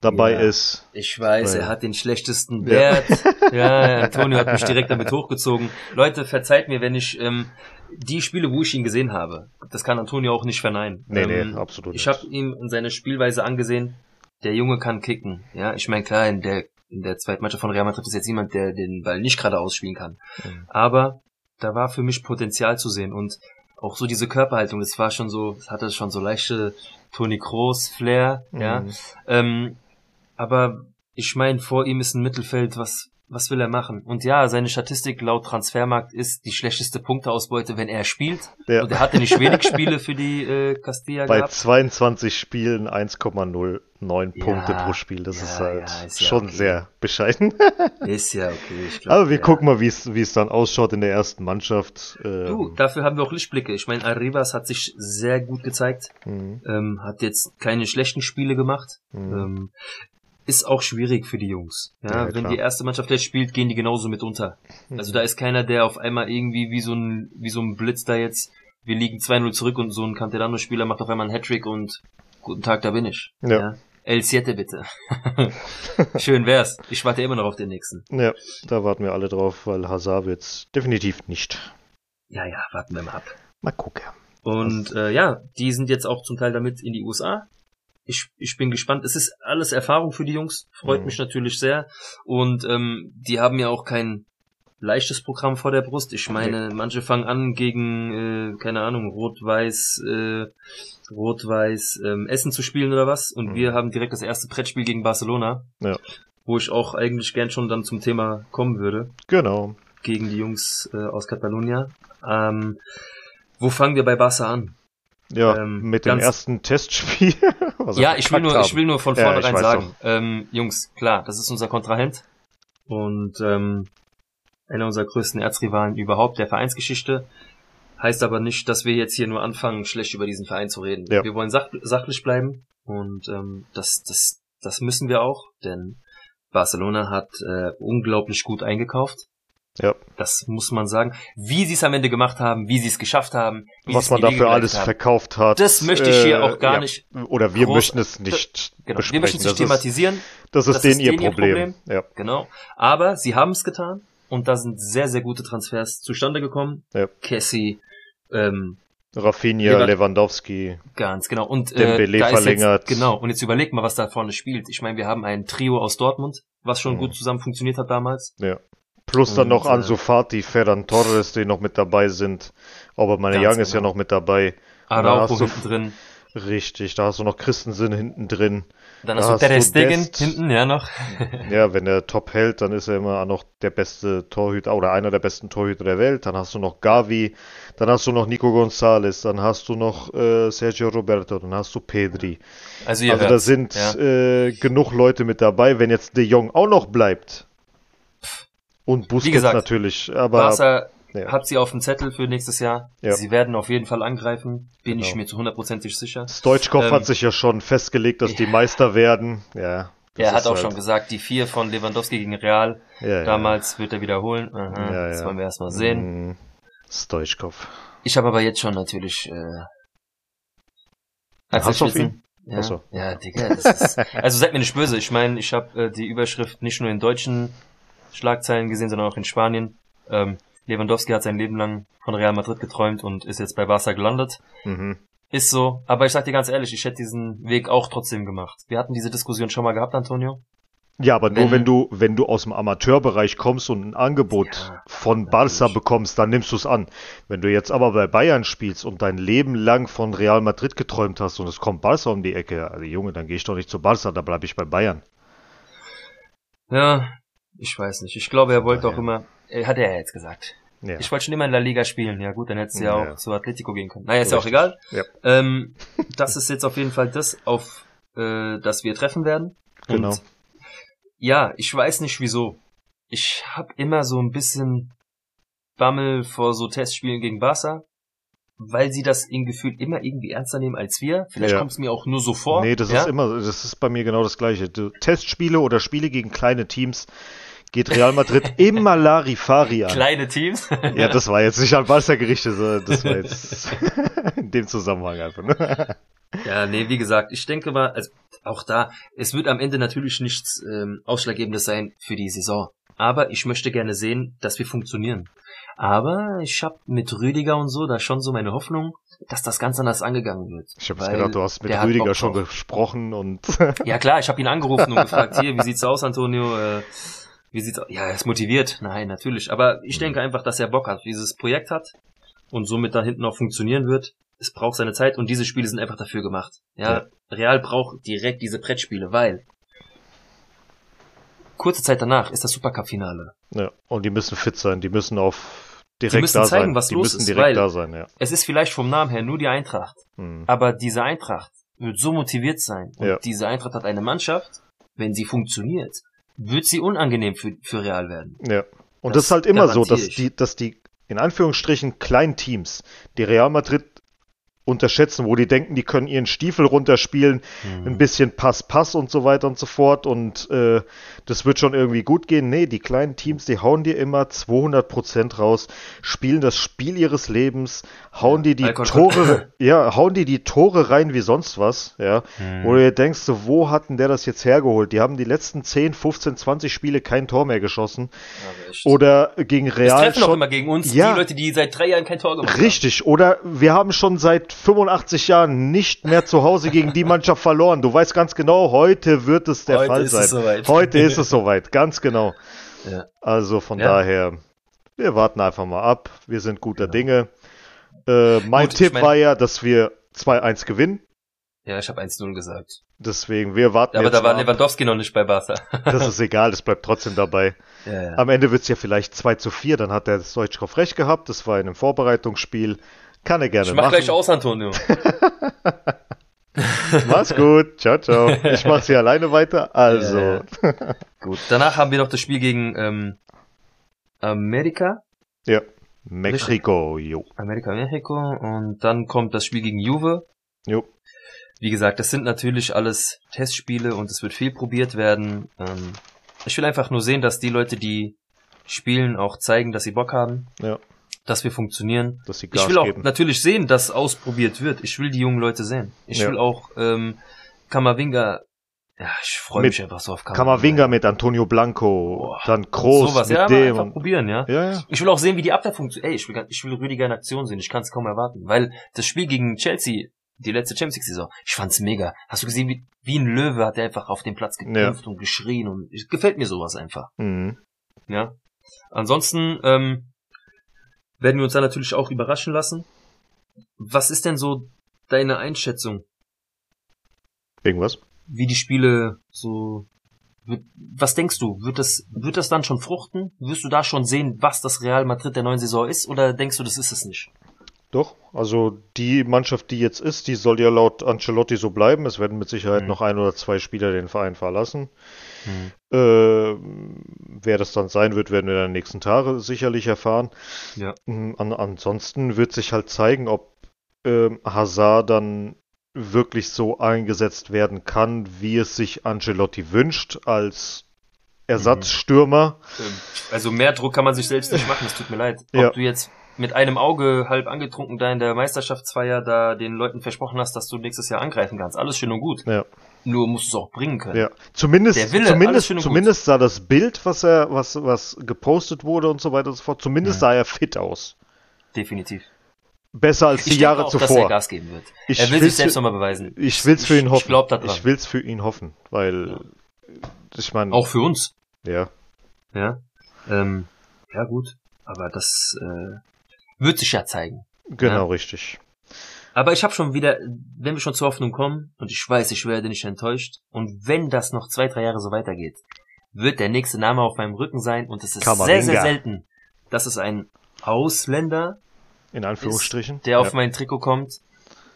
dabei ja, ist. Ich weiß, weil, er hat den schlechtesten Wert. Ja. ja, Antonio hat mich direkt damit hochgezogen. Leute, verzeiht mir, wenn ich ähm, die Spiele, wo ich ihn gesehen habe, das kann Antonio auch nicht verneinen. Nee, ähm, nee, absolut. Ich habe ihm in seine Spielweise angesehen der Junge kann kicken. Ja, ich meine, klar, in der, in der zweiten Mannschaft von Real Madrid ist jetzt jemand, der den Ball nicht gerade ausspielen kann. Mhm. Aber da war für mich Potenzial zu sehen und auch so diese Körperhaltung, das war schon so, das hatte schon so leichte Toni Kroos Flair, mhm. ja. Ähm, aber ich meine, vor ihm ist ein Mittelfeld, was was will er machen? Und ja, seine Statistik laut Transfermarkt ist die schlechteste Punkteausbeute, wenn er spielt. Ja. Und er hatte nicht wenig Spiele für die äh, Castilla Bei gehabt. 22 Spielen 1,09 ja, Punkte pro Spiel. Das ja, ist halt ist schon okay. sehr bescheiden. ist ja okay. Ich glaub, Aber wir gucken mal, wie es dann ausschaut in der ersten Mannschaft. Ähm, du, dafür haben wir auch Lichtblicke. Ich meine, Arribas hat sich sehr gut gezeigt. Mhm. Ähm, hat jetzt keine schlechten Spiele gemacht. Mhm. Ähm, ist auch schwierig für die Jungs. Ja, ja wenn die erste Mannschaft jetzt spielt, gehen die genauso mit unter. Mhm. Also da ist keiner, der auf einmal irgendwie wie so ein, wie so ein Blitz da jetzt, wir liegen 2-0 zurück und so ein Canterano-Spieler macht auf einmal einen Hattrick und guten Tag, da bin ich. Ja. ja. El Siete bitte. Schön wär's. Ich warte immer noch auf den nächsten. Ja, da warten wir alle drauf, weil Hazard wird's definitiv nicht. Ja, ja, warten wir mal ab. Mal gucken. Und äh, ja, die sind jetzt auch zum Teil damit in die USA ich, ich bin gespannt. Es ist alles Erfahrung für die Jungs, freut mhm. mich natürlich sehr. Und ähm, die haben ja auch kein leichtes Programm vor der Brust. Ich meine, manche fangen an gegen, äh, keine Ahnung, Rot-Weiß, äh, Rot-Weiß ähm, Essen zu spielen oder was. Und Mhm. wir haben direkt das erste Brettspiel gegen Barcelona. Ja. Wo ich auch eigentlich gern schon dann zum Thema kommen würde. Genau. Gegen die Jungs äh, aus Catalunya. Ähm, wo fangen wir bei Barca an? Ja, Ähm, mit dem ersten Testspiel. ja, ich will, nur, haben. ich will nur von Ja, vornherein weiß sagen, ähm, Jungs, klar, das ist unser Kontrahent und ähm, einer unserer größten Erzrivalen überhaupt der Vereinsgeschichte. Heißt aber nicht, dass wir jetzt hier nur anfangen, schlecht über diesen Verein zu reden. Ja. Wir wollen sach sachlich bleiben und ähm, das, das, das müssen wir auch, denn Barcelona hat äh, unglaublich gut eingekauft. Ja. Das muss man sagen. Wie sie es am Ende gemacht haben, wie sie es geschafft haben, was man dafür alles haben. verkauft hat. Das möchte ich hier auch gar ja. nicht Oder wir groß- möchten es nicht Genau, besprechen. wir möchten es nicht thematisieren. das ist das denen ist ihr denen ihr Problem. Ja. Genau. Aber sie haben es getan und da sind sehr, sehr gute Transfers zustande gekommen. Ja. Cassie, ähm, Rafinha, Lewand- Lewandowski. ganz genau. Und äh, Dembele da verlängert. Jetzt, genau. Und jetzt überlegt mal, was da vorne spielt. Ich meine, wir haben ein Trio aus Dortmund, was schon Mhm. gut zusammen funktioniert hat damals. Ja. Plus dann noch äh, Ansu Fati, Ferran Torres, die noch mit dabei sind. Aber meine Young ist ja genau. noch mit dabei. Da Araujo hinten drin. Richtig, da hast du noch Christensen hinten drin. Dann da hast du Ter Stegen Dest. hinten, ja noch. Ja, wenn er top hält, dann ist er immer noch der beste Torhüter oder einer der besten Torhüter der Welt. Dann hast du noch Gavi, dann hast du noch Nico Gonzalez, dann hast du noch äh, Sergio Roberto, dann hast du Pedri. Also, Also da sind ja. äh, genug Leute mit dabei. Wenn jetzt De Jong auch noch bleibt und Busquets gesagt, natürlich, aber Barca ja. hat sie auf dem Zettel für nächstes Jahr. Ja. Sie werden auf jeden Fall angreifen, bin ich Genau. mir zu hundertprozentig sicher. Stoichkov Ähm, hat sich ja schon festgelegt, dass die Meister werden. Ja. Er hat auch halt- schon gesagt, die vier von Lewandowski gegen Real, ja, damals wird er wiederholen. Aha, Ja, Das wollen wir erstmal sehen. Mm, Stoichkov. Ich habe aber jetzt schon natürlich äh, Hast du auf Spitzen- Ja, so. ja, Digga, das ist, also seid mir nicht böse. Ich meine, ich habe äh, die Überschrift nicht nur in deutschen Schlagzeilen gesehen, sondern auch in Spanien. Ähm, Lewandowski hat sein Leben lang von Real Madrid geträumt und ist jetzt bei Barca gelandet. Mhm. Ist so, aber ich sag dir ganz ehrlich, ich hätte diesen Weg auch trotzdem gemacht. Wir hatten diese Diskussion schon mal gehabt, Antonio. Ja, aber nur Wenn- wenn du, wenn du aus dem Amateurbereich kommst und ein Angebot Ja, von Barca natürlich. bekommst, dann nimmst du es an. Wenn du jetzt aber bei Bayern spielst und dein Leben lang von Real Madrid geträumt hast und es kommt Barca um die Ecke, also Junge, dann gehe ich doch nicht zu Barca, da bleibe ich bei Bayern. Ja, ich weiß nicht. Ich glaube, er wollte auch daher. immer, er hat er ja jetzt gesagt. Ja. Ich wollte schon immer in La Liga spielen. Ja gut, dann hättest du ja, Ja. auch zu Atletico gehen können. Naja, ist ja auch egal. Ja. Ähm, das ist jetzt auf jeden Fall das, auf äh, das wir treffen werden. Genau. Und ja, ich weiß nicht wieso. Ich habe immer so ein bisschen Bammel vor so Testspielen gegen Barca, weil sie das in Gefühl immer irgendwie ernster nehmen als wir. Vielleicht Ja. kommt es mir auch nur so vor. Nee, das ja? ist immer, das ist bei mir genau das Gleiche. Du, Testspiele oder Spiele gegen kleine Teams geht Real Madrid immer Larifari an. kleine Teams. Ja, das war jetzt nicht an Barca gerichtet, sondern das war jetzt in dem Zusammenhang einfach. Ne? Ja, nee, wie gesagt, ich denke mal, also auch da, es wird am Ende natürlich nichts ähm, Ausschlaggebendes sein für die Saison. Aber ich möchte gerne sehen, dass wir funktionieren. Aber ich habe mit Rüdiger und so da schon so meine Hoffnung, dass das ganz anders angegangen wird. Ich habe gedacht, du hast mit Rüdiger schon gesprochen und Ja klar, ich habe ihn angerufen und gefragt, hier, wie sieht's aus, Antonio? Äh, wie sieht's aus? Ja, er ist motiviert. Nein, natürlich. Aber ich denke einfach, dass er Bock hat, dieses Projekt hat und somit da hinten auch funktionieren wird. Es braucht seine Zeit und diese Spiele sind einfach dafür gemacht. Ja, Real braucht direkt diese Brettspiele, weil kurze Zeit danach ist das Supercup-Finale. ja, und die müssen fit sein, die müssen auf direkt Die müssen da zeigen, sein. was die los müssen ist, direkt weil- da sein, ja. Es ist vielleicht vom Namen her nur die Eintracht, Hm. aber diese Eintracht wird so motiviert sein und Ja. diese Eintracht hat eine Mannschaft, wenn sie funktioniert, wird sie unangenehm für, für Real werden. Ja. Und Das das, ist halt immer so, dass ich. die, dass die in Anführungsstrichen kleinen Teams, die Real Madrid unterschätzen, wo die denken, die können ihren Stiefel runterspielen, Mhm. ein bisschen Pass, Pass und so weiter und so fort und äh, das wird schon irgendwie gut gehen. Nee, die kleinen Teams, die hauen dir immer 200% raus, spielen das Spiel ihres Lebens, hauen dir die Alkohol- Tore, ja, hauen dir die Tore rein wie sonst was, ja, Mhm. wo du dir denkst, so, wo hat denn der das jetzt hergeholt? Die haben die letzten 10, 15, 20 Spiele kein Tor mehr geschossen echt. oder gegen Real treffen auch schon immer gegen uns Ja. die Leute, die seit drei Jahren kein Tor gemacht Richtig, oder wir haben schon seit 85 Jahren nicht mehr zu Hause gegen die Mannschaft verloren. Du weißt ganz genau, heute wird es der Heute Fall ist sein. es soweit. Heute ist es soweit, ganz genau. Ja. Also von Ja. daher, Wir warten einfach mal ab. Wir sind guter Dinge. Äh, mein Gut, ich Tipp mein- war ja, dass wir 2-1 gewinnen. Ja, ich habe 1-0 gesagt. Deswegen, wir warten Aber jetzt da war mal ab. Lewandowski noch nicht bei Barca. Das ist egal, das bleibt trotzdem dabei. ja, ja. Am Ende wird's ja vielleicht 2 zu 4, dann hat der Deutschkopf recht gehabt. Das war in einem Vorbereitungsspiel. Kann er gerne Ich mach machen. gleich aus, Antonio. Mach's gut. Ciao, ciao. Ich mach's hier alleine weiter. Also. Ja, Gut. Danach haben wir noch das Spiel gegen ähm, Amerika. Ja. Mexiko, jo. Amerika, Mexiko. Und dann kommt das Spiel gegen Juve. Jo. Wie gesagt, das sind natürlich alles Testspiele und es wird viel probiert werden. Ähm, ich will einfach nur sehen, dass die Leute, die spielen, auch zeigen, dass sie Bock haben, Ja. Dass wir funktionieren. Dass sie Gas Ich will auch geben. natürlich sehen, dass ausprobiert wird. Ich will die jungen Leute sehen. Ich Ja. will auch ähm, Kamavinga. Ja, ich freue mich einfach so auf Kamavinga mit Antonio Blanco, Boah. dann Groß Sowas, mit ja, dem. einfach probieren, ja. ja, ja. Ich will auch sehen, wie die Abwehr funktioniert. Ey, ich will, ich will Rüdiger in Aktion sehen. Ich kann es kaum erwarten. Weil das Spiel gegen Chelsea, die letzte Champions League Saison, ich fand's mega. Hast du gesehen, wie, wie ein Löwe hat er einfach auf dem Platz gekämpft und geschrien und es gefällt mir sowas einfach. Mhm. Ja. Ansonsten ähm, werden wir uns da natürlich auch überraschen lassen. Was ist denn so deine Einschätzung, Irgendwas? wie die Spiele so was denkst du? Wird das, wird das dann schon fruchten? Wirst du da schon sehen, was das Real Madrid der neuen Saison ist? Oder denkst du, das ist es nicht? Doch, also die Mannschaft, die jetzt ist, die soll ja laut Ancelotti so bleiben. Es werden mit Sicherheit Mhm. noch ein oder zwei Spieler den Verein verlassen. Hm. Äh, wer das dann sein wird, werden wir in den nächsten Tagen sicherlich erfahren. Ja. Mm, An, ansonsten wird sich halt zeigen, ob ähm, Hazard dann wirklich so eingesetzt werden kann, wie es sich Ancelotti wünscht, als Ersatzstürmer. Ähm, Also mehr Druck kann man sich selbst nicht machen, es tut mir leid. Ob Ja. du jetzt mit einem Auge halb angetrunken da in der Meisterschaftsfeier da den Leuten versprochen hast, dass du nächstes Jahr angreifen kannst. Alles schön und gut. Ja. Nur musst du es auch bringen können. Ja, zumindest, Der Wille, zumindest, gut. zumindest sah das Bild, was er, was, was gepostet wurde und so weiter und so fort, zumindest Ja. sah er fit aus. Definitiv. Besser als die ich Jahre denke auch, dass er zuvor. Gas geben wird. Ich er will sich selbst für- nochmal beweisen. Ich will's für ihn hoffen. Ich glaub da dran. Ich will's für ihn hoffen, weil ich meine, Auch für uns. ja, Ja. Ähm, ja gut. Aber das äh, wird sich ja zeigen. genau Ja. richtig. Aber ich habe schon wieder, wenn wir schon zur Hoffnung kommen, und ich weiß, ich werde nicht enttäuscht, und wenn das noch zwei, drei Jahre so weitergeht, wird der nächste Name auf meinem Rücken sein, und es ist Kamavinga. sehr, sehr selten, dass es ein Ausländer, In Anführungsstrichen. der auf ja. mein Trikot kommt,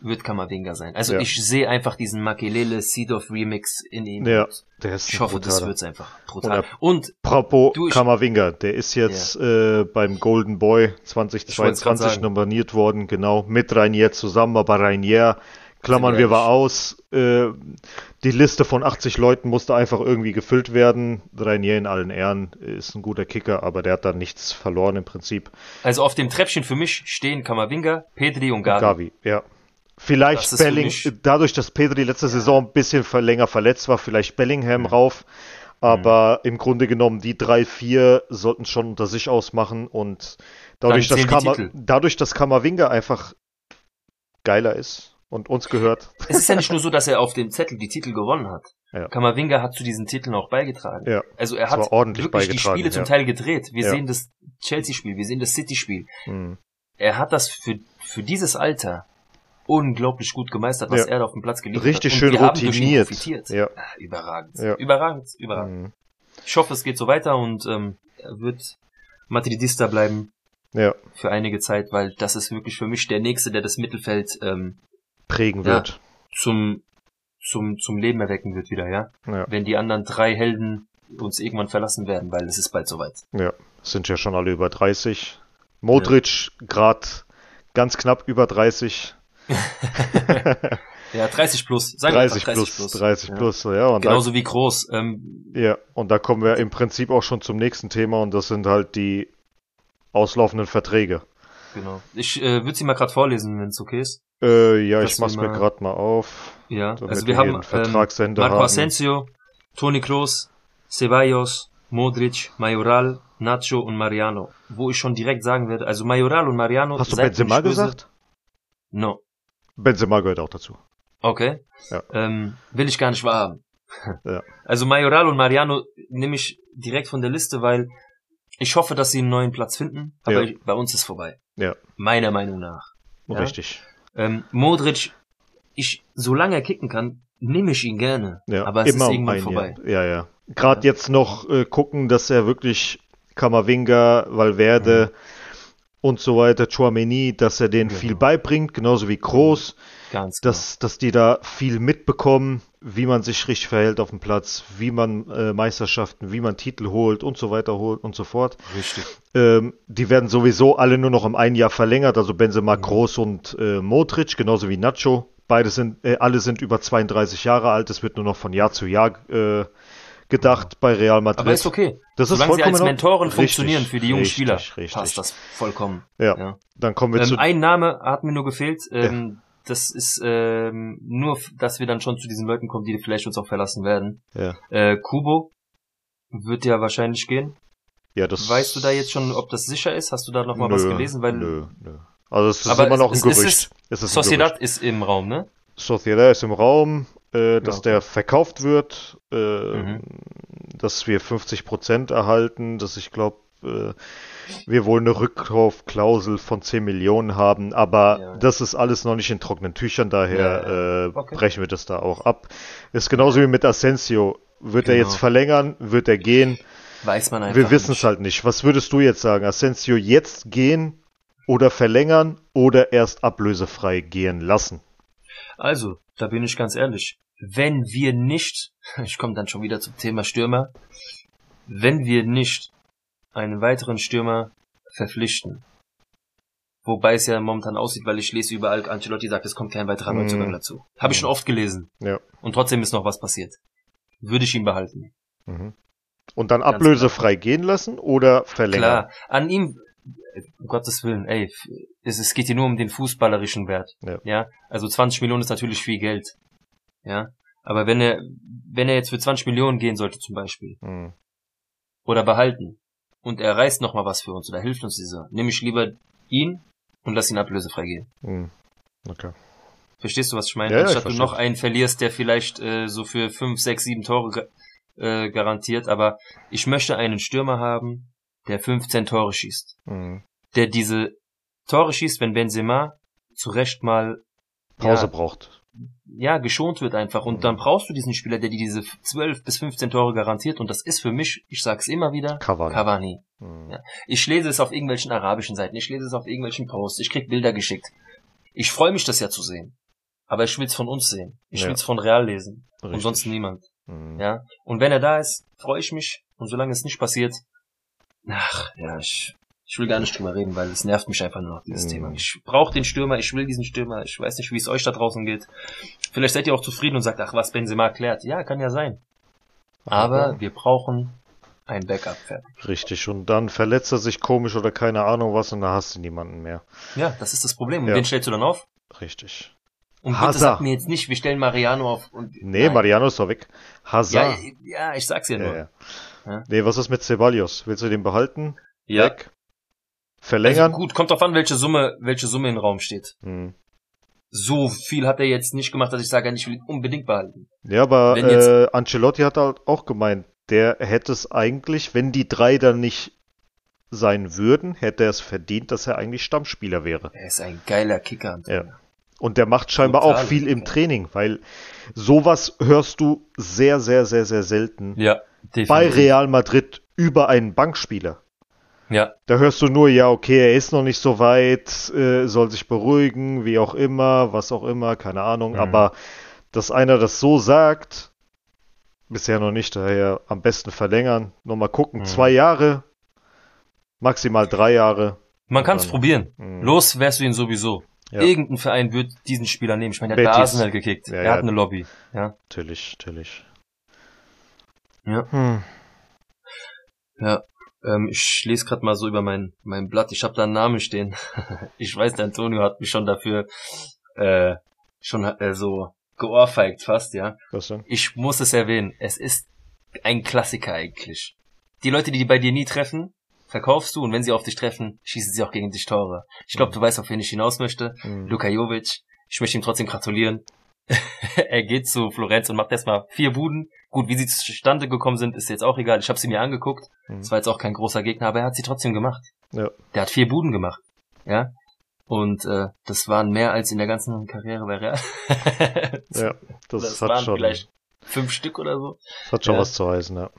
wird Kamavinga sein. Also Ja. ich sehe einfach diesen Makelele Seedorf Remix in ihm. Ja, Und der ist Ich hoffe, das brutaler. wird's einfach brutal. Und Propos Du, ich- Kamavinga, der ist jetzt äh, beim Golden Boy Ich wollt's grad 2022 sagen. nominiert worden, genau, mit Rainier zusammen, aber Rainier klammern wir mal aus. Äh, die Liste von 80 Leuten musste einfach irgendwie gefüllt werden. Rainier in allen Ehren ist ein guter Kicker, aber der hat da nichts verloren im Prinzip. also auf dem Treppchen für mich stehen Kamavinga, Pedri und Gavi. Gavi, ja. Vielleicht Das Belling, dadurch, dass Pedri letzte Saison ein bisschen länger verletzt war, vielleicht Bellingham Mhm. rauf. Aber im Grunde genommen, die drei, vier sollten es schon unter sich ausmachen und dadurch, dass, Titel. dadurch, dass Kamavinga einfach geiler ist und uns gehört. Es ist ja nicht nur so, dass er auf dem Zettel die Titel gewonnen hat. Ja. Kamavinga hat zu diesen Titeln auch beigetragen. Ja. Also er hat wirklich die Spiele zum ja. Teil gedreht. Wir Ja. sehen das Chelsea-Spiel, wir sehen das City-Spiel. Hm. Er hat das für, für dieses Alter unglaublich gut gemeistert, was Ja. er da auf dem Platz geliefert Richtig hat. schön durch ihn routiniert. Ja. Ah, Überragend. Ja. Überragend, überragend. Hm. Ich hoffe, es geht so weiter und ähm, er wird Madridista bleiben Ja, für einige Zeit, weil das ist wirklich für mich der Nächste, der das Mittelfeld ähm, prägen wird. zum, zum, zum Leben erwecken wird wieder, ja. Ja. Wenn die anderen drei Helden uns irgendwann verlassen werden, weil es ist bald soweit. Ja, sind ja schon alle über 30. Modric grad ganz knapp über 30. Ja, 30 plus. Sagen wir 30 einfach plus, 30 Ja. plus, ja. Und da, Genauso wie groß. Ähm, ja, und da kommen wir im Prinzip auch schon zum nächsten Thema und das sind halt die auslaufenden Verträge. genau. Ich äh, würde sie mal gerade vorlesen, wenn es okay ist. Äh, ja, Dass ich mach's wir mir mal- gerade mal auf. Ja, also wir haben ähm, Marco haben. Asensio, Toni Kroos, Ceballos, Modric, Majoral, Nacho und Mariano. Wo ich schon direkt sagen werde, also Majoral und Mariano. Hast du Benzema gesagt? No. Benzema gehört auch dazu. Okay. Ja. Ähm, will ich gar nicht wahrhaben. Ja. Also Majoral und Mariano nehme ich direkt von der Liste, weil Ich hoffe, dass sie einen neuen Platz finden, aber Ja. bei uns ist vorbei. Ja. Meiner Meinung nach. Richtig. Ähm, Modric, ich, solange er kicken kann, nehme ich ihn gerne. Ja, aber es immer ist irgendwann vorbei. Ja, ja. Gerade jetzt noch äh, gucken, dass er wirklich Kamavinga, Valverde und so weiter, Chouameni, dass er denen Genau. viel beibringt, genauso wie Kroos, Ganz genau. dass, dass die da viel mitbekommen, wie man sich richtig verhält auf dem Platz, wie man äh, Meisterschaften, wie man Titel holt und so weiter holt und so fort. Richtig. Ähm, die werden sowieso alle nur noch um ein Jahr verlängert, also Benzema, Mhm. Kroos und äh, Modric, genauso wie Nacho. Beide sind, äh, alle sind über 32 Jahre alt. Es wird nur noch von Jahr zu Jahr äh, gedacht bei Real Madrid. Aber ist okay. Das ist Solange sie als vollkommen Mentoren Ordnung. funktionieren Richtig, für die jungen richtig, Spieler, richtig. passt das vollkommen. Ja. Ja. Dann kommen wir Ähm, zu. ein Name hat mir nur gefehlt. Ähm, Das ist ähm, nur, dass wir dann schon zu diesen Leuten kommen, die vielleicht uns auch verlassen werden. Ja, Äh, Kubo wird ja wahrscheinlich gehen. ja, das. Weißt du da jetzt schon, ob das sicher ist? Hast du da noch mal nö, was gelesen? Weil Nö, nö. Also es ist Aber immer noch ein es- es Gerücht. ist- Es ist ein Sociedad Gerücht. ist im Raum, ne? Sociedad ist im Raum, äh, dass Ja, okay. der verkauft wird, äh, Mhm. dass wir 50% erhalten, dass ich glaube, äh, wir wohl eine Rückkaufklausel von 10 Millionen haben, aber Ja. das ist alles noch nicht in trockenen Tüchern, daher Äh, Okay. brechen wir das da auch ab. Ist genauso wie mit Asensio. Wird er Genau. jetzt verlängern? Wird er gehen? Weiß man einfach. Wir wissen es halt nicht. Was würdest du jetzt sagen? Asensio jetzt gehen oder verlängern oder erst ablösefrei gehen lassen? Also, da bin ich ganz ehrlich. Wenn wir nicht, ich komme dann schon wieder zum Thema Stürmer, wenn wir nicht einen weiteren Stürmer verpflichten, wobei es ja momentan aussieht, weil ich lese überall, Ancelotti sagt, es kommt kein weiterer Mhm. Neuzugang dazu. Habe ich schon oft gelesen. Ja. Und trotzdem ist noch was passiert. Würde ich ihn behalten. Mhm. Und dann Ganz ablösefrei gehen lassen oder verlängern? Klar, an ihm, um Gottes Willen, ey, es, es geht hier nur um den fußballerischen Wert. Ja. also 20 Millionen ist natürlich viel Geld. Ja, aber wenn er, wenn er jetzt für 20 Millionen gehen sollte zum Beispiel, Mhm. oder behalten, und er reißt noch mal was für uns oder hilft uns dieser, nehme ich lieber ihn und lass ihn ablösefrei gehen. Mhm. Okay. Verstehst du, was ich meine? Ja, ja, ich Anstatt du noch einen verlierst, der vielleicht äh, so für 5, 6, 7 Tore äh, garantiert, aber ich möchte einen Stürmer haben, der 15 Tore schießt. Mhm. der diese Tore schießt, wenn Benzema zu Recht mal Pause ja, braucht. ja, geschont wird einfach. Und Mhm. dann brauchst du diesen Spieler, der dir diese 12 bis 15 Tore garantiert. Und das ist für mich, ich sag's immer wieder, Cavani. Cavani. Mhm. Ja. Ich lese es auf irgendwelchen arabischen Seiten, ich lese es auf irgendwelchen Posts, ich krieg Bilder geschickt. Ich freue mich, das ja zu sehen. Aber ich will's von uns sehen. Ich Ja. will's von Real lesen. Und Richtig. sonst niemand. Mhm. Ja. Und wenn er da ist, freue ich mich. Und solange es nicht passiert, ach, ja, ich, ich will gar nicht drüber reden, weil es nervt mich einfach nur noch, dieses Mhm. Thema. Ich brauche den Stürmer, ich will diesen Stürmer. Ich weiß nicht, wie es euch da draußen geht. Vielleicht seid ihr auch zufrieden und sagt, ach, was Benzema klärt. Ja, kann ja sein. Aber wir brauchen ein Backup. fertig. Richtig. Und dann verletzt er sich komisch oder keine Ahnung was und dann hast du niemanden mehr. Ja, das ist das Problem. Und Ja. wen stellst du dann auf? Richtig. Und bitte Hazard. sag mir jetzt nicht, wir stellen Mariano auf. Und, Nee, Nein. Mariano ist doch weg. Ja, Hazard. ja, ich sag's ja nur. Ja, ja. Nee, was ist mit Ceballos? Willst du den behalten? Ja. Weg? Verlängern? Also gut, kommt drauf an, welche Summe, welche Summe im Raum steht. Hm. So viel hat er jetzt nicht gemacht, dass ich sage, ich will ihn unbedingt behalten. Ja, aber Wenn jetzt- äh, Ancelotti hat halt auch gemeint, der hätte es eigentlich, wenn die drei dann nicht sein würden, hätte er es verdient, dass er eigentlich Stammspieler wäre. Er ist ein geiler Kicker. Ja. Und der macht scheinbar Total, auch viel im. Training, weil sowas hörst du sehr, sehr, sehr, sehr selten Ja, definitiv. bei Real Madrid über einen Bankspieler. Ja, Da hörst du nur, ja, okay, er ist noch nicht so weit, äh, soll sich beruhigen, wie auch immer, was auch immer, keine Ahnung. Mhm. Aber dass einer das so sagt, bisher noch nicht, daher am besten verlängern. Nur mal gucken, Mhm. zwei Jahre, maximal drei Jahre. man kann es probieren. Mhm. Los wärst du ihn sowieso. Ja. Irgendein Verein wird diesen Spieler nehmen. Ich meine, er hat bei. Arsenal gekickt. Ja, er ja. hat eine Lobby. Ja, Natürlich, natürlich. Ja. Hm. ja. Ähm, ich lese gerade mal so über mein, mein Blatt. Ich habe da einen Namen stehen. ich weiß, der Antonio hat mich schon dafür äh, schon äh, so geohrfeigt fast, ja. Was denn? Ich muss es erwähnen. Es ist ein Klassiker eigentlich. Die Leute, die bei dir nie treffen, verkaufst du und wenn sie auf dich treffen, schießen sie auch gegen dich Tore. Ich glaube, du weißt, auf wen ich hinaus möchte. Hm. Luka Jovic. Ich möchte ihm trotzdem gratulieren. er geht zu Florenz und macht erstmal vier Buden. Gut, wie sie zustande gekommen sind, ist jetzt auch egal. Ich habe sie mir angeguckt. Mhm. Es war jetzt auch kein großer Gegner, aber er hat sie trotzdem gemacht. Ja. Der hat vier Buden gemacht. Ja. Und äh, das waren mehr als in der ganzen Karriere bei Real. Ja, das, das hat waren schon, vielleicht fünf Stück oder so. das hat schon ja. was zu heißen, ja.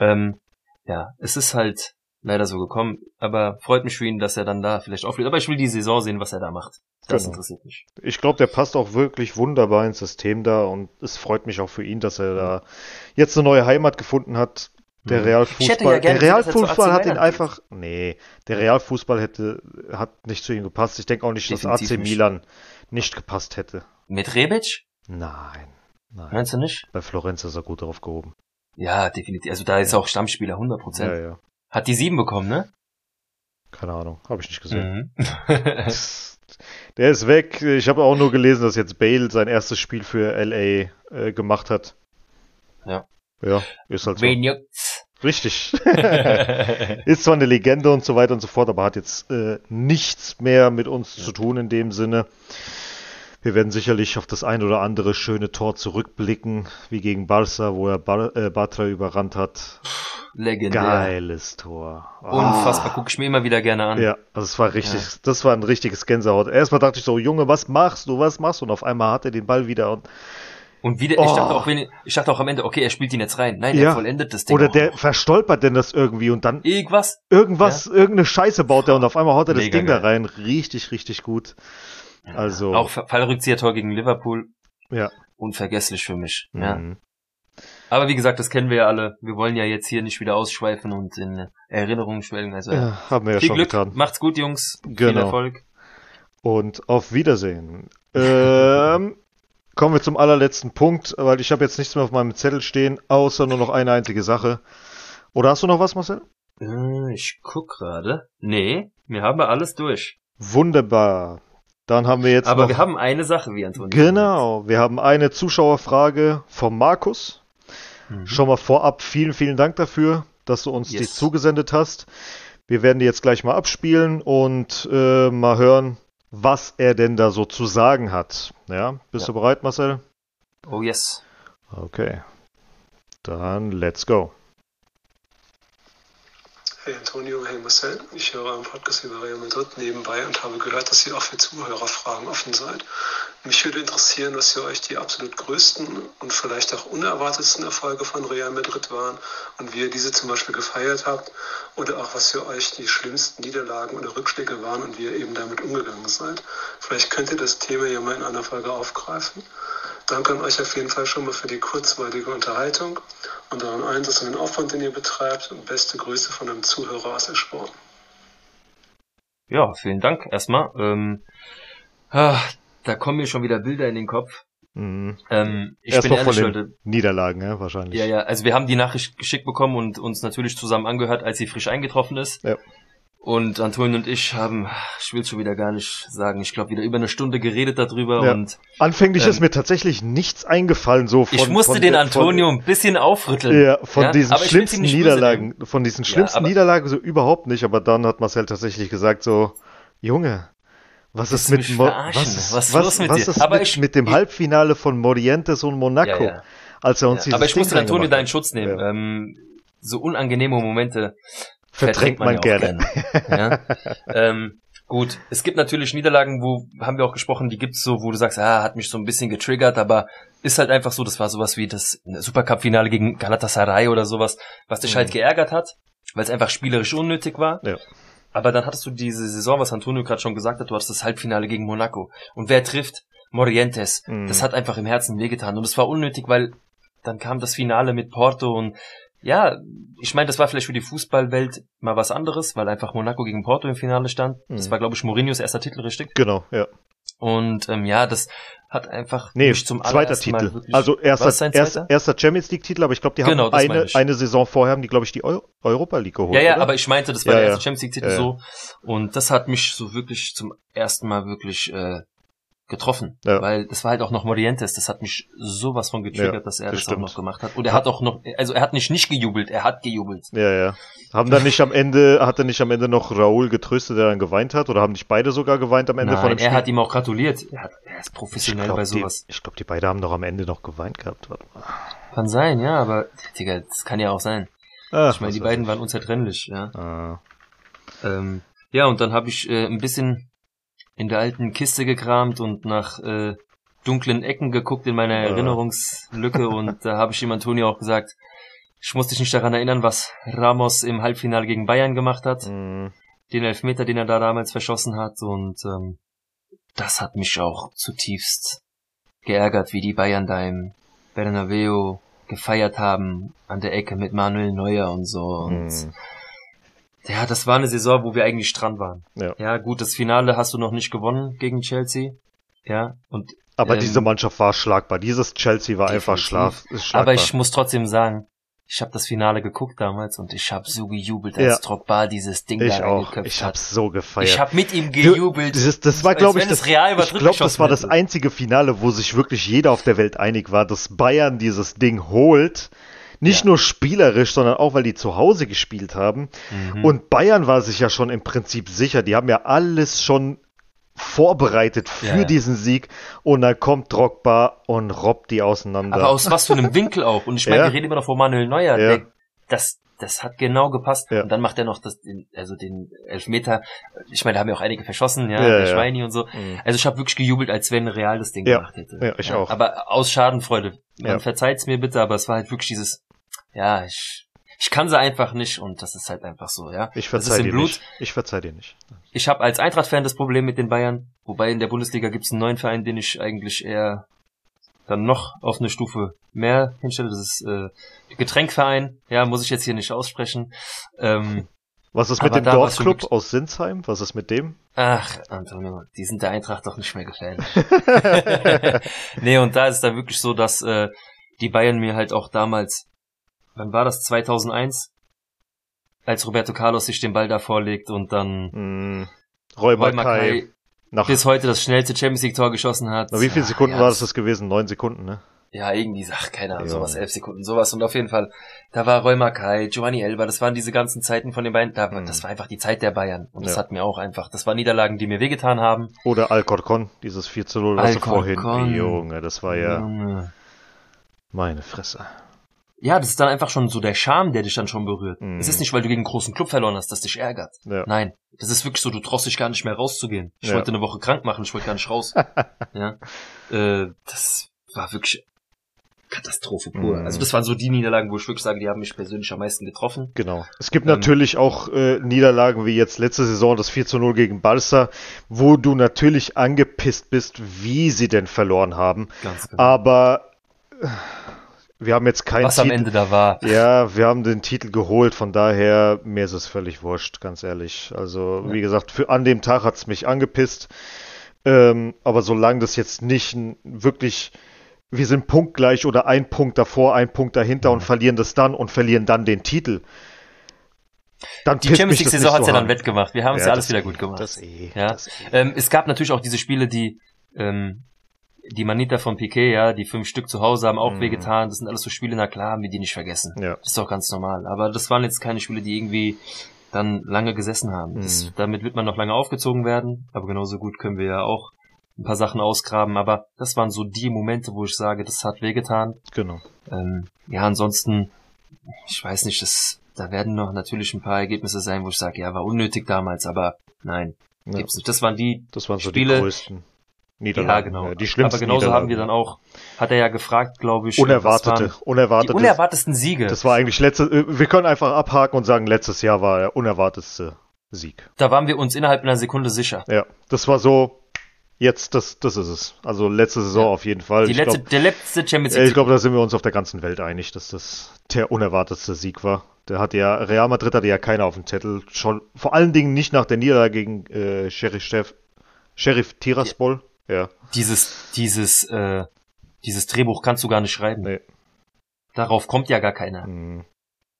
Ähm, ja, es ist halt leider so gekommen, aber freut mich für ihn, dass er dann da vielleicht auflädt. Aber ich will die Saison sehen, was er da macht. Das Genau. interessiert mich. Ich glaube, der passt auch wirklich wunderbar ins System da und es freut mich auch für ihn, dass er da jetzt eine neue Heimat gefunden hat. Der Mhm. Realfußball, ja der dass er Realfußball hat ihn einfach, nee, der Realfußball hätte, hat nicht zu ihm gepasst. Ich denke auch nicht, dass Definitiv AC nicht. Milan nicht gepasst hätte. Mit Rebic? Nein, nein. Meinst du nicht? Bei Florenz ist er gut drauf gehoben. Ja, definitiv. Also da ist er auch Stammspieler, 100 Prozent. Ja, ja. Hat die sieben bekommen, ne? Keine Ahnung, habe ich nicht gesehen. Mhm. Der ist weg. Ich habe auch nur gelesen, dass jetzt Bale sein erstes Spiel für LA äh, gemacht hat. Ja. Ja, ist halt so. Wen juckt's? Richtig. ist zwar eine Legende und so weiter und so fort, aber hat jetzt äh, nichts mehr mit uns zu tun in dem Sinne. Wir werden sicherlich auf das ein oder andere schöne Tor zurückblicken, wie gegen Barca, wo er Bar äh, Batra überrannt hat. Legendär. Geiles Tor. Ah. Unfassbar, guck ich mir immer wieder gerne an. Ja, also es war richtig, das war ein richtiges Gänsehaut. Erstmal dachte ich so, Junge, was machst du, was machst du? Und auf einmal hat er den Ball wieder und Und wieder, ich Oh. dachte auch, wenn, ich dachte auch am Ende, okay, er spielt ihn jetzt rein. Nein, Ja. er vollendet das Ding. oder auch der verstolpert denn das irgendwie und dann Irgendwas. irgendwas, irgendeine Scheiße baut er und auf einmal haut er das Mega Ding da geil. rein. Richtig, richtig gut. Also, Auch Fallrückzieher-Tor gegen Liverpool. ja. Unvergesslich für mich. Ja. Aber wie gesagt, das kennen wir ja alle. Wir wollen ja jetzt hier nicht wieder ausschweifen und in Erinnerungen schwelgen. Also ja, haben wir ja viel schon Glück. getan. Macht's gut, Jungs. Viel Genau. Erfolg. Und auf Wiedersehen. Ähm, kommen wir zum allerletzten Punkt, weil ich habe jetzt nichts mehr auf meinem Zettel stehen, außer nur noch eine einzige Sache. Oder hast du noch was, Marcel? Äh, Ich guck gerade. Nee, wir haben alles durch. Wunderbar. Dann haben wir jetzt Aber noch wir haben eine Sache, wie Antonio. Genau, wir haben eine Zuschauerfrage vom Markus. Mhm. Schon mal vorab vielen, vielen Dank dafür, dass du uns die Yes. zugesendet hast. Wir werden die jetzt gleich mal abspielen und äh, mal hören, was er denn da so zu sagen hat. Ja, bist Ja. du bereit, Marcel? Oh yes. Okay. Dann let's go. Hey Antonio, hey Marcel. Ich höre einen Podcast über Real Madrid nebenbei und habe gehört, dass ihr auch für Zuhörerfragen offen seid. Mich würde interessieren, was für euch die absolut größten und vielleicht auch unerwartetsten Erfolge von Real Madrid waren und wie ihr diese zum Beispiel gefeiert habt oder auch was für euch die schlimmsten Niederlagen oder Rückschläge waren und wie ihr eben damit umgegangen seid. Vielleicht könnt ihr das Thema ja mal in einer Folge aufgreifen. Danke an euch auf jeden Fall schon mal für die kurzweilige Unterhaltung und euren Einsatz und den Aufwand, den ihr betreibt. Und beste Grüße von einem Zuhörer aus Eschborn. Ja, vielen Dank erstmal. Ähm, ah, da kommen mir schon wieder Bilder in den Kopf. Mhm. Ähm, ich Erst bin noch von ehrlich, den Leute. Niederlagen, ja, wahrscheinlich. Ja, ja, also wir haben die Nachricht geschickt bekommen und uns natürlich zusammen angehört, als sie frisch eingetroffen ist. Ja. Und Antonio und ich haben, ich will schon wieder gar nicht sagen, ich glaube wieder über eine Stunde geredet darüber Ja. und Anfänglich Ähm, ist mir tatsächlich nichts eingefallen, so von. ich musste von den Antonio ein bisschen aufrütteln. Von, ja, von Ja, diesen schlimmsten Niederlagen, von diesen Ja, schlimmsten aber- Niederlagen so überhaupt nicht, aber dann hat Marcel tatsächlich gesagt so, Junge, was ist mit Mo was, ist- Was was, mit was ist Aber mit, ich- mit dem ich- Halbfinale von Morientes und Monaco, Ja, ja. als er uns Ja, aber ich musste Antonio da in? Schutz nehmen. Ja. Ähm, so unangenehme Momente Verdrängt man ja auch gerne. gerne. ja? ähm, gut, es gibt natürlich Niederlagen, wo, haben wir auch gesprochen, die gibt's so, wo du sagst, ah, hat mich so ein bisschen getriggert, aber ist halt einfach so, das war sowas wie das Supercup-Finale gegen Galatasaray oder sowas, was dich Mhm. halt geärgert hat, weil es einfach spielerisch unnötig war. Ja. Aber dann hattest du diese Saison, was Antonio gerade schon gesagt hat, du hattest das Halbfinale gegen Monaco. Und wer trifft? Morientes. Mhm. Das hat einfach im Herzen wehgetan. Und es war unnötig, weil dann kam das Finale mit Porto und ja, ich meine, das war vielleicht für die Fußballwelt mal was anderes, weil einfach Monaco gegen Porto im Finale stand. Das Mhm. war, glaube ich, Mourinhos erster Titel, richtig? Genau, ja. Und ähm, ja, das hat einfach Nee, mich zum zweiter Titel. wirklich- Also erster, erst, erster Champions League Titel, aber ich glaube, die haben Genau, das eine, eine Saison vorher haben die, glaube ich, die Eu Europa League geholt. Ja, ja, oder? aber ich meinte, das war Ja, der ja. erste Champions League Titel Ja, ja. so. Und das hat mich so wirklich zum ersten Mal wirklich äh, getroffen. Ja. Weil das war halt auch noch Morientes. Das hat mich sowas von getriggert, Ja, dass er das das, auch noch gemacht hat. Und er hat auch noch, also er hat nicht nicht gejubelt, er hat gejubelt. Ja, ja. Haben dann nicht am Ende, hat er nicht am Ende noch Raoul getröstet, der dann geweint hat? Oder haben nicht beide sogar geweint am Ende von Nein, dem er Spiel? hat ihm auch gratuliert. Er hat, er ist professionell glaub, bei die, sowas. ich glaube, die beiden haben doch am Ende noch geweint gehabt. Warte mal. Kann sein, ja, aber, Digga, das kann ja auch sein. Ach, Ich meine, die beiden ich. waren unzertrennlich, ja. Ah, Ähm, ja, und dann habe ich äh, ein bisschen in der alten Kiste gekramt und nach äh, dunklen Ecken geguckt in meiner Ja. Erinnerungslücke und da habe ich ihm Antonio auch gesagt, ich muss dich nicht daran erinnern, was Ramos im Halbfinale gegen Bayern gemacht hat, mh, den Elfmeter, den er da damals verschossen hat und ähm, das hat mich auch zutiefst geärgert, wie die Bayern da im Bernabeu gefeiert haben an der Ecke mit Manuel Neuer und so und mh. Ja, das war eine Saison, wo wir eigentlich dran waren. Ja. ja, gut, das Finale hast du noch nicht gewonnen gegen Chelsea. Ja, und Aber Ähm, diese Mannschaft war schlagbar. Dieses Chelsea war einfach schlaf, schlagbar. aber ich muss trotzdem sagen, ich habe das Finale geguckt damals und ich habe so gejubelt, als Ja. Drogba dieses Ding ich da auch. Ich hab's so gefeiert. Ich habe mit ihm Du, gejubelt. Das, das war, glaube ich, das, Real ich glaube, das war das einzige Finale, wo sich wirklich jeder auf der Welt einig war, dass Bayern dieses Ding holt. Nicht Ja. nur spielerisch, sondern auch, weil die zu Hause gespielt haben. Mhm. Und Bayern war sich ja schon im Prinzip sicher. Die haben ja alles schon vorbereitet für Ja, ja. diesen Sieg. Und dann kommt Drogba und robbt die auseinander. Aber aus was für einem Winkel auch. Und ich meine, Ja. wir reden immer noch von Manuel Neuer. Ja. Der, das, das hat genau gepasst. Und dann macht er noch das, den, also den Elfmeter. Ich meine, da haben ja auch einige verschossen, ja, Ja, der. Schweini und so. Mhm. Also ich habe wirklich gejubelt, als wenn Real das Ding gemacht hätte. Ja, ich auch. Aber aus Schadenfreude. Man verzeiht's mir bitte, aber es war halt wirklich dieses, ja, ich, ich kann sie einfach nicht und das ist halt einfach so, ja. Ich verzeih dir Blut. nicht. Ich verzeih dir nicht. Ich habe als Eintracht-Fan das Problem mit den Bayern, wobei in der Bundesliga gibt's einen neuen Verein, den ich eigentlich eher dann noch auf eine Stufe mehr hinstelle. Das ist äh, Getränkverein. Ja, muss ich jetzt hier nicht aussprechen. Ähm, Was ist mit dem Dorfclub aus Sinsheim? Was ist mit dem? ach, Antonio, die sind der Eintracht doch nicht mehr gefallen. nee, und da ist es dann wirklich so, dass äh, die Bayern mir halt auch damals, wann war das, 2001? Als Roberto Carlos sich den Ball da vorlegt und dann Hm, Roy. Mackay Nach bis heute das schnellste Champions League Tor geschossen hat. na, wie viele Sekunden ja, war das, das gewesen? Neun Sekunden, ne? Ja, irgendwie, ach, keine Ahnung, Ja. sowas, elf Sekunden, sowas. Und auf jeden Fall, da war Roy Mackay, Giovanni Elba, das waren diese ganzen Zeiten von den beiden, da, Mhm. das war einfach die Zeit der Bayern. Und das Ja. hat mir auch einfach, das waren Niederlagen, die mir wehgetan haben. Oder Alcorcon, dieses 4 zu 0, was du vorhin. Junge, das war ja Junge. meine Fresse. Ja, das ist dann einfach schon so der Charme, der dich dann schon berührt. Mhm. Es ist nicht, weil du gegen einen großen Club verloren hast, das dich ärgert. Ja. Nein, das ist wirklich so, du traust dich gar nicht mehr rauszugehen. Ich Ja. wollte eine Woche krank machen, ich wollte gar nicht raus. ja, äh, das war wirklich Katastrophe pur. Mhm. Also das waren so die Niederlagen, wo ich wirklich sage, die haben mich persönlich am meisten getroffen. Genau. Es gibt Ähm, natürlich auch äh, Niederlagen wie jetzt letzte Saison das 4 zu 0 gegen Barca, wo du natürlich angepisst bist, wie sie denn verloren haben. Ganz genau. Aber äh, wir haben jetzt keinen Was am Titel. Ende da war. Ja, wir haben den Titel geholt, von daher, mir ist es völlig wurscht, ganz ehrlich. Also, Ja. wie gesagt, für, an dem Tag hat's mich angepisst. Ähm, aber solange das jetzt nicht ein, wirklich, wir sind punktgleich oder ein Punkt davor, ein Punkt dahinter Mhm. und verlieren das dann und verlieren dann den Titel. Dann Die Champions mich League das Saison nicht hat's so ja dann an. wettgemacht. Wir haben es ja, alles wieder eh, gut gemacht. Das eh, Ja. das eh. Ähm, es gab natürlich auch diese Spiele, die ähm, die Manita von Piquet, ja, die fünf Stück zu Hause haben auch Mhm. wehgetan. Das sind alles so Spiele, na klar, haben wir die nicht vergessen. Ja. Das ist doch ganz normal. Aber das waren jetzt keine Spiele, die irgendwie dann lange gesessen haben. Das, Mhm. damit wird man noch lange aufgezogen werden. Aber genauso gut können wir ja auch ein paar Sachen ausgraben. Aber das waren so die Momente, wo ich sage, das hat wehgetan. Genau. Ähm, ja, ansonsten, ich weiß nicht, das, da werden noch natürlich ein paar Ergebnisse sein, wo ich sage, ja, war unnötig damals, aber nein, Ja. gibt's nicht. Das waren die, Das waren so Spiele- die größten Niederlagen. ja, genau. Die schlimmsten aber genauso haben wir dann auch, hat er ja gefragt, glaube ich. Unerwartete, Die unerwartete. unerwartetesten Siege. Das war eigentlich letzte, äh, wir können einfach abhaken und sagen, letztes Jahr war der unerwartetste Sieg. da waren wir uns innerhalb einer Sekunde sicher. Ja, das war so, jetzt, das, das ist es. Also letzte Saison Ja. auf jeden Fall. Die ich letzte, glaube, der letzte Champions ich League. glaub, da sind wir uns auf der ganzen Welt einig, dass das der unerwartetste Sieg war. Der hatte ja, Real Madrid hatte ja keiner auf dem Zettel. Schon, vor allen Dingen nicht nach der Niederlage gegen äh, Sheriff, Sheriff Tiraspol. Ja. Dieses, dieses, äh, dieses Drehbuch kannst du gar nicht schreiben. Nee. Darauf kommt ja gar keiner. Hm.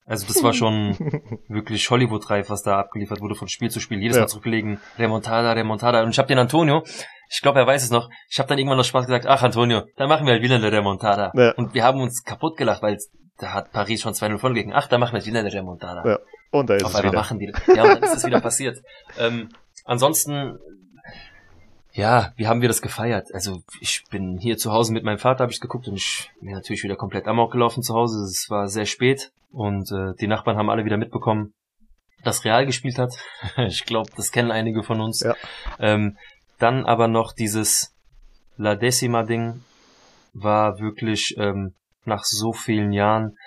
Also das war schon wirklich Hollywood-reif, was da abgeliefert wurde von Spiel zu Spiel. Jedes Ja. Mal zurückgelegen, Remontada, Remontada. Und ich habe den Antonio, ich glaube, er weiß es noch, ich habe dann irgendwann noch Spaß gesagt, ach Antonio, dann machen wir halt wieder eine Remontada. Ja. Und wir haben uns kaputt gelacht, weil da hat Paris schon 2-0 vorgelegen. Ach, dann machen wir jetzt wieder eine Remontada. Ja, Und da ist Auf es einmal wieder. machen die. Ja, und dann ist es wieder passiert. Ähm, ansonsten, ja, wie haben wir das gefeiert? Also ich bin hier zu Hause mit meinem Vater, habe ich geguckt und ich bin natürlich wieder komplett amok gelaufen zu Hause. Es war sehr spät und äh, die Nachbarn haben alle wieder mitbekommen, dass Real gespielt hat. ich glaube, das kennen einige von uns. Ja. Ähm, dann aber noch dieses La Decima Ding war wirklich ähm, nach so vielen Jahren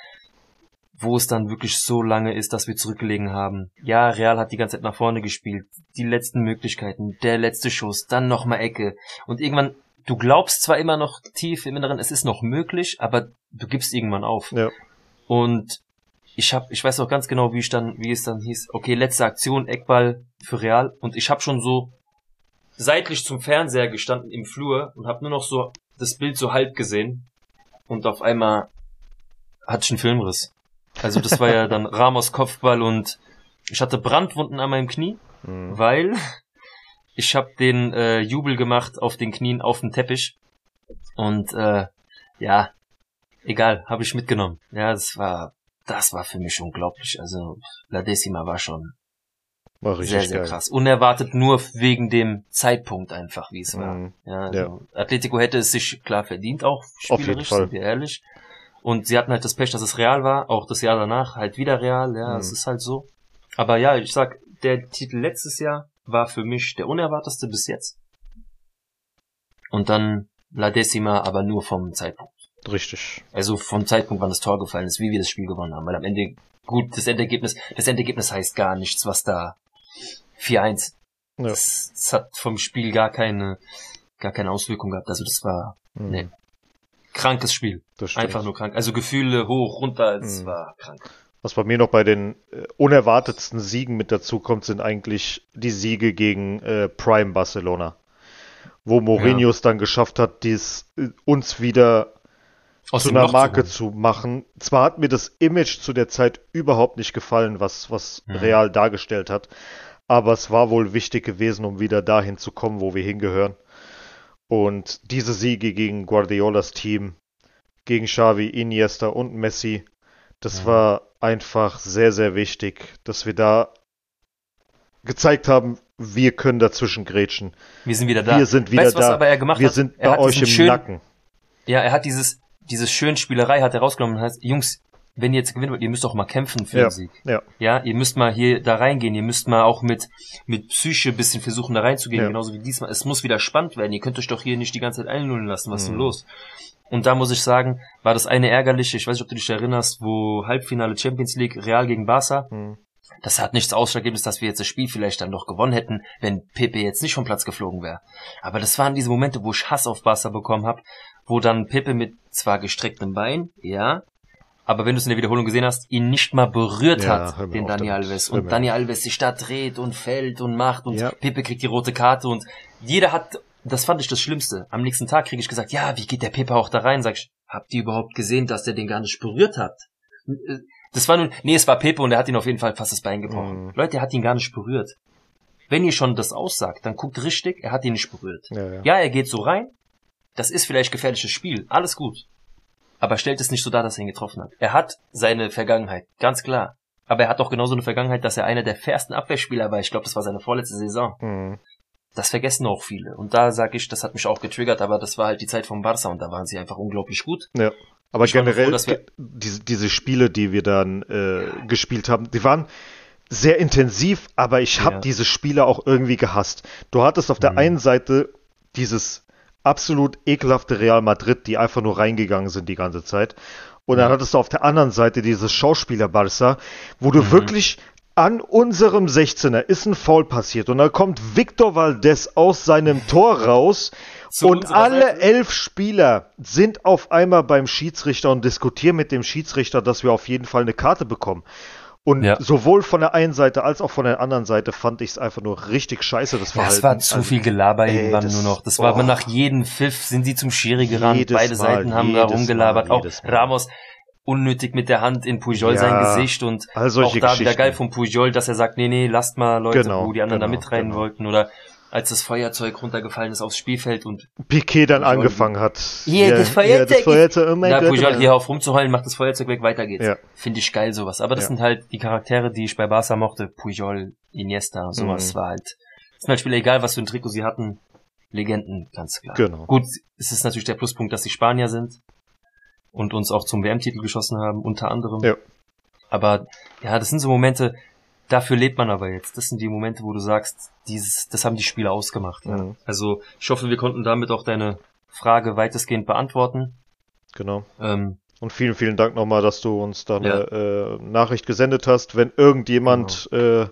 wo es dann wirklich so lange ist, dass wir zurückgelegen haben. Ja, Real hat die ganze Zeit nach vorne gespielt, die letzten Möglichkeiten, der letzte Schuss, dann nochmal Ecke und irgendwann, du glaubst zwar immer noch tief im Inneren, es ist noch möglich, aber du gibst irgendwann auf. Ja. Und ich hab, ich weiß auch ganz genau, wie ich dann, wie es dann hieß, okay, letzte Aktion, Eckball für Real und ich habe schon so seitlich zum Fernseher gestanden im Flur und habe nur noch so das Bild so halb gesehen und auf einmal hatte ich einen Filmriss. Also das war ja dann Ramos Kopfball und ich hatte Brandwunden an meinem Knie, Mhm. weil ich habe den äh, Jubel gemacht auf den Knien auf dem Teppich und äh, ja, egal, habe ich mitgenommen. Ja, das war das war für mich unglaublich. Also La Decima war schon War sehr sehr geil. krass. Unerwartet nur wegen dem Zeitpunkt einfach, wie es war. Mhm. Ja, Ja. also Atletico hätte es sich klar verdient, auch Auf jeden spielerisch, Fall. sind wir ehrlich. Und sie hatten halt das Pech, dass es real war, auch das Jahr danach halt wieder real, ja, Mhm. es ist halt so. Aber ja, ich sag, der Titel letztes Jahr war für mich der unerwartetste bis jetzt. Und dann La Decima, aber nur vom Zeitpunkt. Richtig. Also vom Zeitpunkt, wann das Tor gefallen ist, wie wir das Spiel gewonnen haben. Weil am Ende, gut, das Endergebnis, das Endergebnis heißt gar nichts, was da 4-1 Ja. das, das hat vom Spiel gar keine, gar keine Auswirkung gehabt. Also das war Mhm. Nee. Krankes Spiel. Einfach nur krank. Also Gefühle hoch, runter, das Mhm. war krank. Was bei mir noch bei den äh, unerwartetsten Siegen mit dazu kommt, sind eigentlich die Siege gegen äh, Prime Barcelona. Wo Mourinho es dann geschafft hat, dies äh, uns wieder Aus zu einer Loch Marke holen. zu, machen. Zwar hat mir das Image zu der Zeit überhaupt nicht gefallen, was, was Mhm. Real dargestellt hat, aber es war wohl wichtig gewesen, um wieder dahin zu kommen, wo wir hingehören. Und diese Siege gegen Guardiolas Team, gegen Xavi, Iniesta und Messi, das Mhm. war einfach sehr, sehr wichtig, dass wir da gezeigt haben, wir können dazwischen grätschen. Wir sind wieder da. Wir sind wieder weißt, du, was da. aber er gemacht Wir hat? sind er bei hat euch im schönen, Nacken. Ja, er hat dieses, dieses schöne Spielerei hat er rausgenommen und heißt, Jungs, wenn ihr jetzt gewinnen wollt, ihr müsst doch mal kämpfen für Ja, den Sieg. ja. Ja, ihr müsst mal hier da reingehen, ihr müsst mal auch mit, mit Psyche ein bisschen versuchen, da reinzugehen, Ja. genauso wie diesmal. Es muss wieder spannend werden, ihr könnt euch doch hier nicht die ganze Zeit einlullen lassen, was ist denn Mhm. los? Und da muss ich sagen, war das eine ärgerliche, ich weiß nicht, ob du dich erinnerst, wo Halbfinale Champions League Real gegen Barca, Hm. das hat nichts Ausschlaggebendes, dass wir jetzt das Spiel vielleicht dann doch gewonnen hätten, wenn Pepe jetzt nicht vom Platz geflogen wäre. Aber das waren diese Momente, wo ich Hass auf Barca bekommen habe, wo dann Pepe mit zwar gestrecktem Bein, ja, aber wenn du es in der Wiederholung gesehen hast, ihn nicht mal berührt Ja, hat, den Dani. Alves. Und Dani Alves sich da dreht und fällt und macht und Ja. Pepe kriegt die rote Karte und jeder hat, das fand ich das Schlimmste. Am nächsten Tag kriege ich gesagt, ja, wie geht der Pepe auch da rein? Sag ich, habt ihr überhaupt gesehen, dass der den gar nicht berührt hat? Das war nun, nee, es war Pepe und er hat ihn auf jeden Fall fast das Bein gebrochen. Mhm. Leute, er hat ihn gar nicht berührt. Wenn ihr schon das aussagt, dann guckt richtig, er hat ihn nicht berührt. Ja, ja. Ja, er geht so rein. Das ist vielleicht gefährliches Spiel. Alles gut. Aber stellt es nicht so dar, dass er ihn getroffen hat. Er hat seine Vergangenheit. Ganz klar. Aber er hat auch genauso eine Vergangenheit, dass er einer der fairsten Abwehrspieler war. Ich glaube, das war seine vorletzte Saison. Hm. Das vergessen auch viele. Und da sage ich, das hat mich auch getriggert, aber das war halt die Zeit vom Barca und da waren sie einfach unglaublich gut. Ja. Aber Ich generell, froh, dass wir- ge- diese, diese Spiele, die wir dann äh, gespielt haben, die waren sehr intensiv, aber ich habe Ja. diese Spiele auch irgendwie gehasst. Du hattest auf der Mhm. einen Seite dieses absolut ekelhafte Real Madrid, die einfach nur reingegangen sind die ganze Zeit. Und dann Ja. hattest du auf der anderen Seite dieses Schauspieler Barca, wo du Mhm. wirklich an unserem 16er ist ein Foul passiert und dann kommt Victor Valdez aus seinem Tor raus Zu und alle Seite. elf Spieler sind auf einmal beim Schiedsrichter und diskutieren mit dem Schiedsrichter, dass wir auf jeden Fall eine Karte bekommen. Und Ja. sowohl von der einen Seite als auch von der anderen Seite fand ich es einfach nur richtig scheiße, das Ja, Verhalten. es war zu Also, viel Gelaber ey, irgendwann das- nur noch. Das war oh. nach jedem Pfiff sind sie zum Schiri gerannt. Jedes Beide Mal, Seiten haben da rumgelabert. Mal, auch Mal. Ramos unnötig mit der Hand in Pujol Ja, sein Gesicht und auch da wieder geil von Pujol, dass er sagt, nee, nee, lasst mal Leute, Genau, wo die anderen genau, da mitrennen genau. wollten oder als das Feuerzeug runtergefallen ist aufs Spielfeld und Piquet dann Pujol- angefangen hat. Hier, das ja, Feuerzeug das Feuerzeug, oh mein da Gott, Pujol ja. hier auf rumzuheulen, macht das Feuerzeug weg, weiter geht's. Ja. Finde ich geil sowas. Aber das Ja. sind halt die Charaktere, die ich bei Barca mochte. Pujol, Iniesta, sowas Mhm. war halt. Ist halt Spieler egal, was für ein Trikot sie hatten. Legenden, ganz klar. Genau. Gut, es ist natürlich der Pluspunkt, dass sie Spanier sind und uns auch zum WM-Titel geschossen haben, unter anderem. Ja. Aber ja, das sind so Momente, dafür lebt man aber jetzt. Das sind die Momente, wo du sagst, dieses, das haben die Spieler ausgemacht. Ja. Mhm. Also ich hoffe, wir konnten damit auch deine Frage weitestgehend beantworten. Genau. Ähm, Und vielen, vielen Dank nochmal, dass du uns da eine Ja. äh, Nachricht gesendet hast. Wenn irgendjemand äh,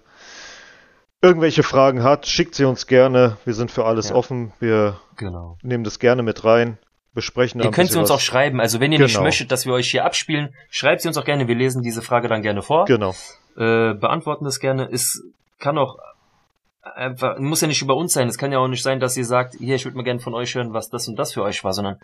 irgendwelche Fragen hat, schickt sie uns gerne. Wir sind für alles Ja. offen. Wir genau. nehmen das gerne mit rein, besprechen Ihr könnt sie uns was. auch schreiben. Also wenn ihr nicht Genau. möchtet, dass wir euch hier abspielen, schreibt sie uns auch gerne. Wir lesen diese Frage dann gerne vor. Genau. Äh, beantworten das gerne. Es kann auch einfach, muss ja nicht über uns sein. Es kann ja auch nicht sein, dass ihr sagt, hier, ich würde mal gerne von euch hören, was das und das für euch war, sondern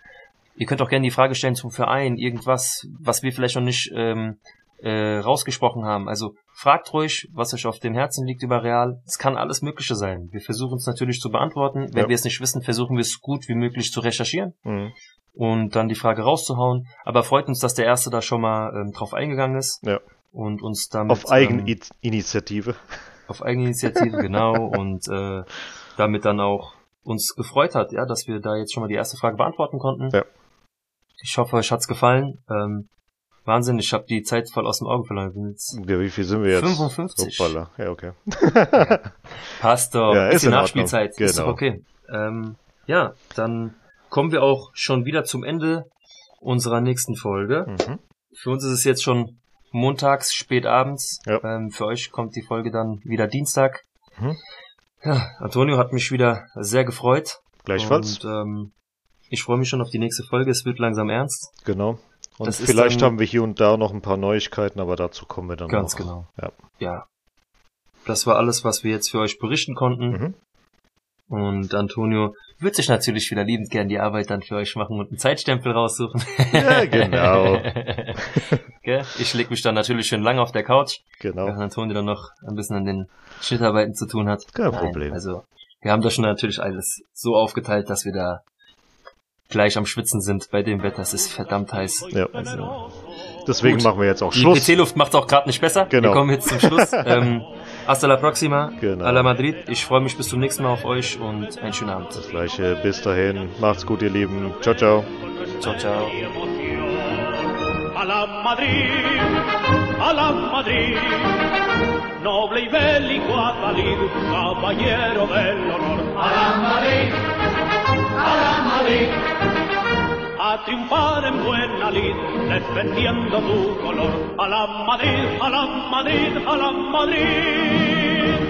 ihr könnt auch gerne die Frage stellen zum Verein, irgendwas, was wir vielleicht noch nicht ähm, äh, rausgesprochen haben. Also fragt ruhig, was euch auf dem Herzen liegt über Real. Es kann alles Mögliche sein. Wir versuchen es natürlich zu beantworten. Wenn Ja. wir es nicht wissen, versuchen wir es gut wie möglich zu recherchieren Mhm. und dann die Frage rauszuhauen. Aber freut uns, dass der Erste da schon mal ähm, drauf eingegangen ist. Ja. Und uns damit Auf ähm, Eigeninitiative. auf Eigeninitiative, genau, und äh, damit dann auch uns gefreut hat, ja, dass wir da jetzt schon mal die erste Frage beantworten konnten. Ja. Ich hoffe, euch hat's gefallen. Ähm, Wahnsinn, ich habe die Zeit voll aus dem Auge verloren. Ja, wie viel sind wir jetzt? 55. Hoppala. Ja, okay. Passt doch. Ja, ist die. Nachspielzeit. Ist doch Genau. okay. Ähm, ja, dann kommen wir auch schon wieder zum Ende unserer nächsten Folge. Mhm. Für uns ist es jetzt schon montags, spät abends. Ja. Ähm, für euch kommt die Folge dann wieder Dienstag. Mhm. Ja, Antonio hat mich wieder sehr gefreut. Gleichfalls. Und ähm, ich freue mich schon auf die nächste Folge. Es wird langsam ernst. Genau. Und Das vielleicht dann- haben wir hier und da noch ein paar Neuigkeiten, aber dazu kommen wir dann Ganz noch. genau. Ja. Ja. Das war alles, was wir jetzt für euch berichten konnten. Mhm. Und Antonio wird sich natürlich wieder liebend gern die Arbeit dann für euch machen und einen Zeitstempel raussuchen. Ja, genau. Gell? ich leg mich dann natürlich schön lang auf der Couch, Genau. während Antonio dann noch ein bisschen an den Schnittarbeiten zu tun hat. Kein Nein, Problem. Also, wir haben das schon natürlich alles so aufgeteilt, dass wir da gleich am Schwitzen sind bei dem Wetter. Es ist verdammt heiß. Ja. Also, Deswegen gut. machen wir jetzt auch die Schluss. PC-Luft macht auch gerade nicht besser. Genau. Wir kommen jetzt zum Schluss. ähm, hasta la próxima. Genau. A la Madrid. Ich freue mich bis zum nächsten Mal auf euch und einen schönen Abend. Das gleiche. Bis dahin. Macht's gut, ihr Lieben. Ciao, ciao. Ciao, ciao. A la Madrid, a la Madrid, noble y bélico Adalid, caballero del honor. A la Madrid, a la Madrid, a triunfar en buena lid, defendiendo tu color. A la Madrid, a la Madrid, a la Madrid.